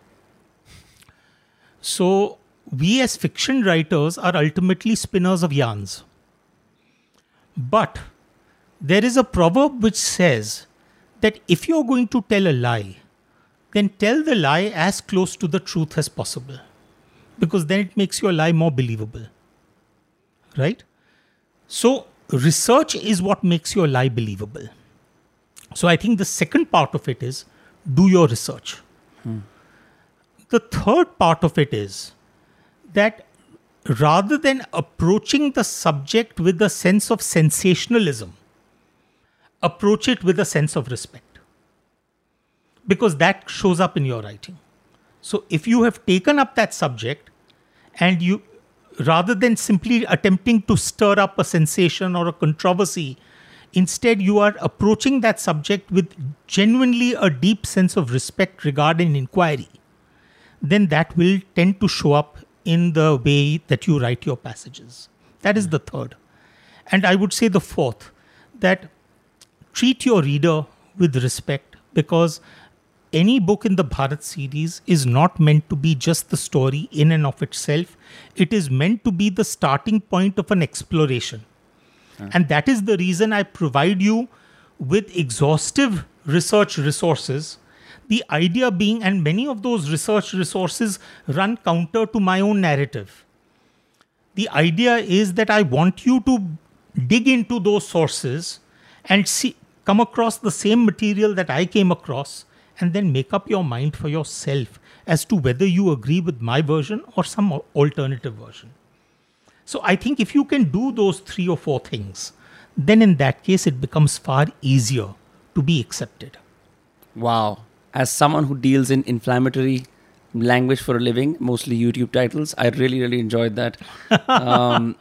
S2: So, we as fiction writers are ultimately spinners of yarns. But there is a proverb which says that if you're going to tell a lie, then tell the lie as close to the truth as possible because then it makes your lie more believable. Right? So, research is what makes your lie believable. So, I think the second part of it is do your research. Hmm. The third part of it is that rather than approaching the subject with a sense of sensationalism, approach it with a sense of respect because that shows up in your writing. So if you have taken up that subject and you, rather than simply attempting to stir up a sensation or a controversy, instead you are approaching that subject with genuinely a deep sense of respect regarding inquiry, then that will tend to show up in the way that you write your passages. That is hmm. the third. And I would say the fourth that treat your reader with respect because any book in the Bharat series is not meant to be just the story in and of itself. It is meant to be the starting point of an exploration. Uh. And that is the reason I provide you with exhaustive research resources. The idea being, and many of those research resources run counter to my own narrative. The idea is that I want you to dig into those sources and see, come across the same material that I came across and then make up your mind for yourself as to whether you agree with my version or some alternative version. So I think if you can do those three or four things, then in that case it becomes far easier to be accepted.
S1: Wow. As someone who deals in inflammatory language for a living, mostly YouTube titles, I really, really enjoyed that. um,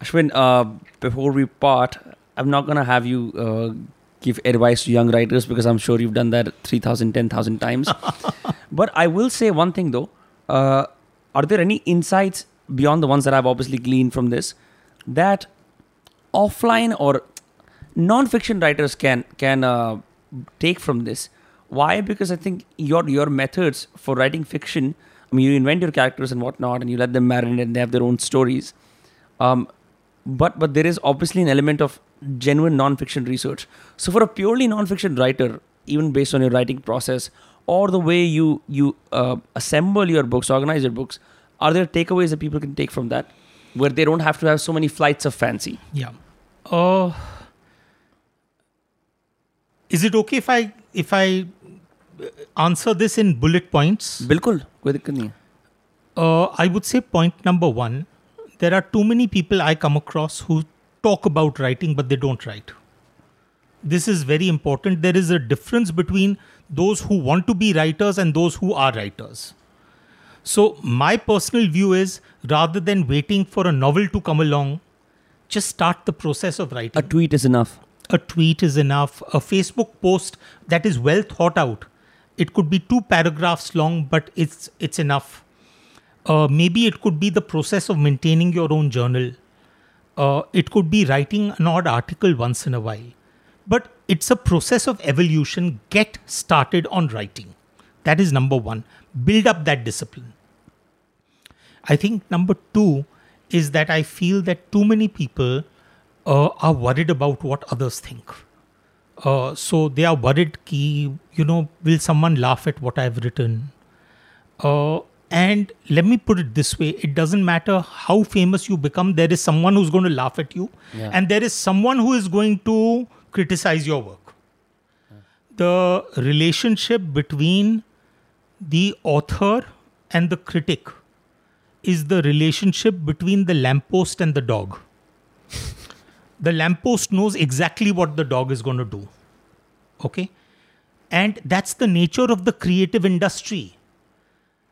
S1: Ashwin, uh, before we part, I'm not going to have you uh, give advice to young writers because I'm sure you've done that 3,000, 10,000 times. but I will say one thing though. Uh, are there any insights beyond the ones that I've obviously gleaned from this that offline or non-fiction writers can can uh, take from this? Why? Because I think your your methods for writing fiction. I mean, you invent your characters and whatnot, and you let them marinate, and they have their own stories. Um, but but there is obviously an element of genuine non-fiction research. So for a purely non-fiction writer, even based on your writing process or the way you you uh, assemble your books, organize your books, are there takeaways that people can take from that, where they don't have to have so many flights of fancy?
S2: Yeah. Uh, is it okay if I if I uh, answer this in bullet points?
S1: बिल्कुल कोई दिक्कत नहीं
S2: Uh, I would say point number one: there are too many people I come across who talk about writing, but they don't write. This is very important. There is a difference between those who want to be writers and those who are writers. So, my personal view is rather than waiting for a novel to come along, just start the process of writing.
S1: A tweet is enough.
S2: a tweet is enough. A Facebook post that is well thought out. It could be two paragraphs long, but it's it's enough. Uh, maybe it could be the process of maintaining your own journal. Uh, it could be writing an odd article once in a while. But it's a process of evolution. Get started on writing. That is number one. Build up that discipline. I think number two is that I feel that too many people uh, are worried about what others think. Uh, so they are worried ki, you know, will someone laugh at what I've written? Uh, and let me put it this way it doesn't matter how famous you become, there is someone who's going to laugh at you,
S1: Yeah.
S2: and there is someone who is going to criticize your work. The relationship between the author and the critic is the relationship between the lamppost and the dog. the lamppost knows exactly what the dog is going to do. Okay? And that's the nature of the creative industry.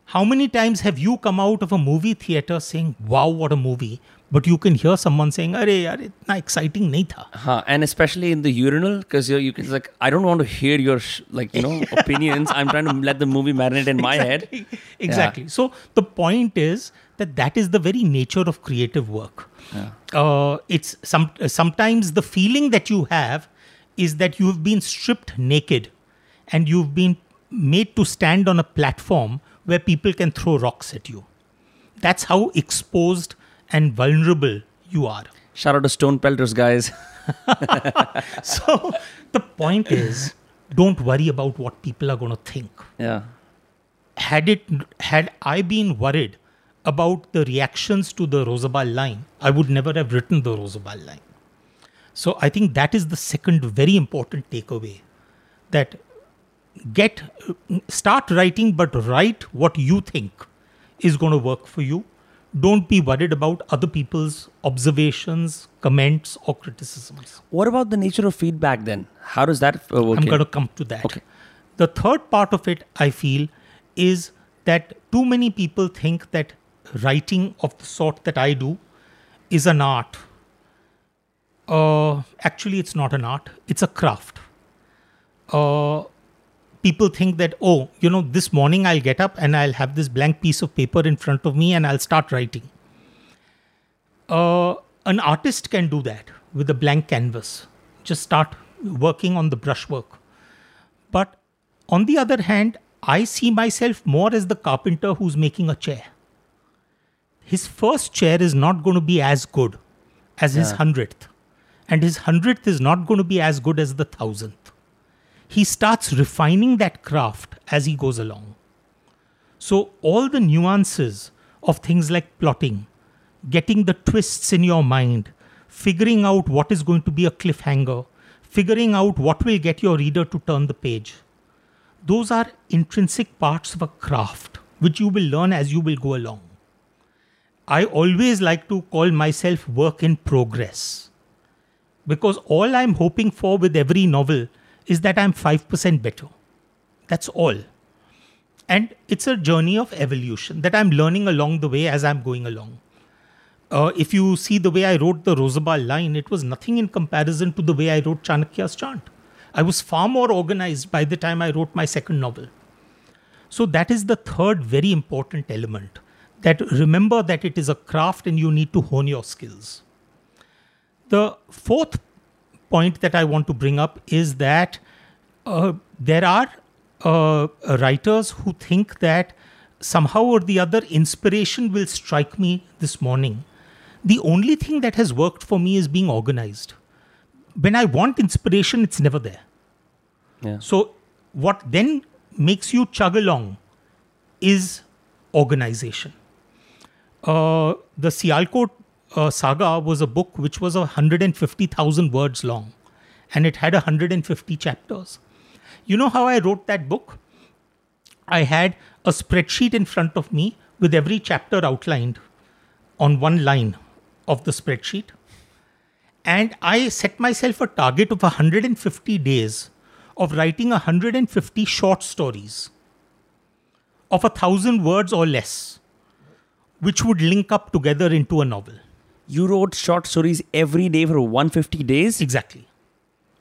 S2: How many times have you come out of a movie theater saying, wow, what a movie? But you can hear someone saying, Arey, yaar, itna exciting nahi tha.
S1: Huh. And especially in the urinal, because you can like, I don't want to hear your sh- like you know opinions. I'm trying to let the movie marinate in my head.
S2: exactly. So the point is that that is the very nature of creative work. Uh, it's some sometimes the feeling that you have is that you have been stripped naked and you've been made to stand on a platform where people can throw rocks at you. That's how exposed and vulnerable you are.
S1: Shout out to Stone Pelters, guys.
S2: So the point is, don't worry about what people are going to think.
S1: Yeah.
S2: had it had I been worried about the reactions to the Rozabal line, I would never have written the Rozabal line. So I think that is the second very important takeaway that get start writing but write what you think is going to work for you don't be worried about other people's observations comments or criticisms
S1: What about the nature of feedback then? How does that uh, work?
S2: I'm
S1: in?
S2: going to come to that.
S1: Okay.
S2: The third part of it, I feel, is that too many people think that writing of the sort that I do is an art. Uh, actually, it's not an art, it's a craft. Uh, people think that, oh, you know, this morning I'll get up and I'll have this blank piece of paper in front of me and I'll start writing. Uh, an artist can do that with a blank canvas. Just start working on the brushwork. But on the other hand, I see myself more as the carpenter who's making a chair. His first chair is not going to be as good as his hundredth, and his hundredth is not going to be as good as the thousandth. He starts refining that craft as he goes along. So, all the nuances of things like plotting, getting the twists in your mind, figuring out what is going to be a cliffhanger, figuring out what will get your reader to turn the page, those are intrinsic parts of a craft which you will learn as you will go along. I always like to call myself work in progress because all I'm hoping for with every novel is that I'm 5% better. That's all. And it's a journey of evolution that I'm learning along the way as I'm going along. Uh, if you see the way I wrote the Rozabal line, it was nothing in comparison to the way I wrote Chanakya's chant. I was far more organized by the time I wrote my second novel. So that is the third very important element. That remember that it is a craft and you need to hone your skills. The fourth point that I want to bring up is that uh, there are uh, writers who think that somehow or the other inspiration will strike me this morning. The only thing that has worked for me is being organized. When I want inspiration, it's never there.
S1: Yeah.
S2: So, what then makes you chug along is organization. Uh, the Sialkot uh, saga was a book which was 150,000 words long and it had 150 chapters. You know how I wrote that book? I had a spreadsheet in front of me with every chapter outlined on one line of the spreadsheet. And I set myself a target of 150 days of writing 150 short stories of a thousand words or less, which would link up together into a novel.
S1: You wrote short stories every day for 150 days?
S2: Exactly.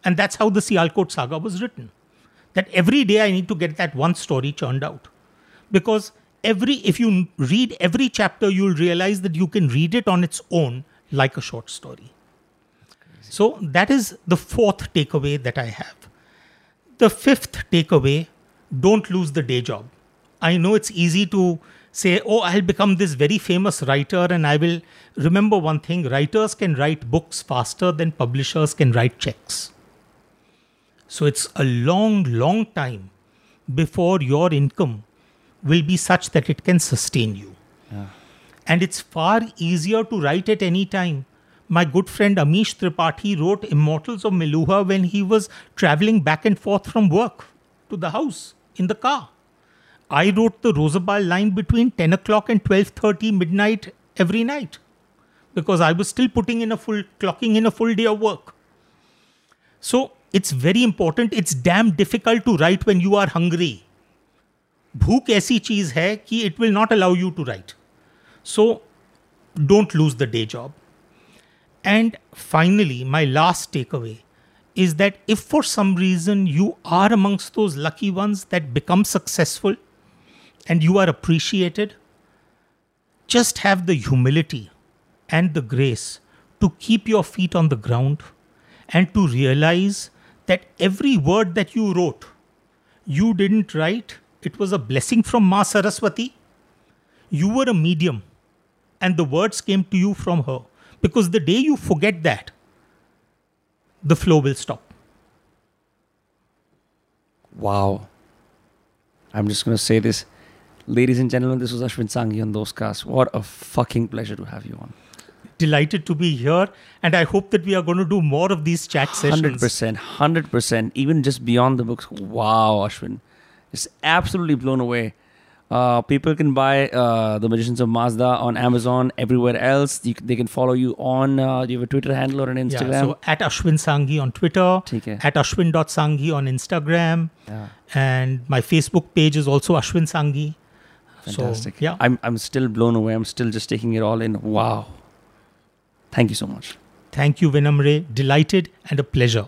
S2: And that's how the Sialkot saga was written. That every day I need to get that one story churned out. Because every if you read every chapter, you'll realize that you can read it on its own like a short story. So that is the fourth takeaway that I have. The fifth takeaway don't lose the day job. I know it's easy to say, oh, I'll become this very famous writer, and I will remember one thing writers can write books faster than publishers can write checks. So it's a long, long time before your income will be such that it can sustain you. And it's far easier to write at any time. My good friend Amish Tripathi wrote Immortals of Meluha when he was traveling back and forth from work to the house in the car. I wrote the Rozabal line between 10 o'clock and 12:30 midnight every night because I was still putting in a full clocking in a full day of work. So it's very important. It's damn difficult to write when you are hungry. भूख hai ki it will not allow you to write. So don't lose the day job. And finally, my last takeaway is that if for some reason you are amongst those lucky ones that become successful, and you are appreciated, just have the humility and the grace to keep your feet on the ground and to realize that every word that you wrote, you didn't write it was a blessing from Ma Saraswati. You were a medium, and the words came to you from her. Because the day you forget that, the flow will stop.
S1: Wow. I'm just going to say this. Ladies and gentlemen, this was Ashwin Sanghi on Those Cast. What a fucking pleasure to have you on.
S2: Delighted to be here, and I hope that we are going to do more of these chat sessions.
S1: 100%, 100%. Even just beyond the books. Wow, Ashwin. Just absolutely blown away. Uh, people can buy uh, The Magicians of Mazda on Amazon, everywhere else. You, they can follow you on, uh, do you have a Twitter handle or an Instagram? Yeah, so
S2: at Ashwin Sanghi on Twitter, at Ashwin.sanghi on Instagram. Yeah. And my Facebook page is also Ashwin Sanghi.
S1: Fantastic. So, yeah. I'm, I'm still blown away. I'm still just taking it all in. Wow. Thank you so much.
S2: Thank you, Vinamr. Delighted and a pleasure.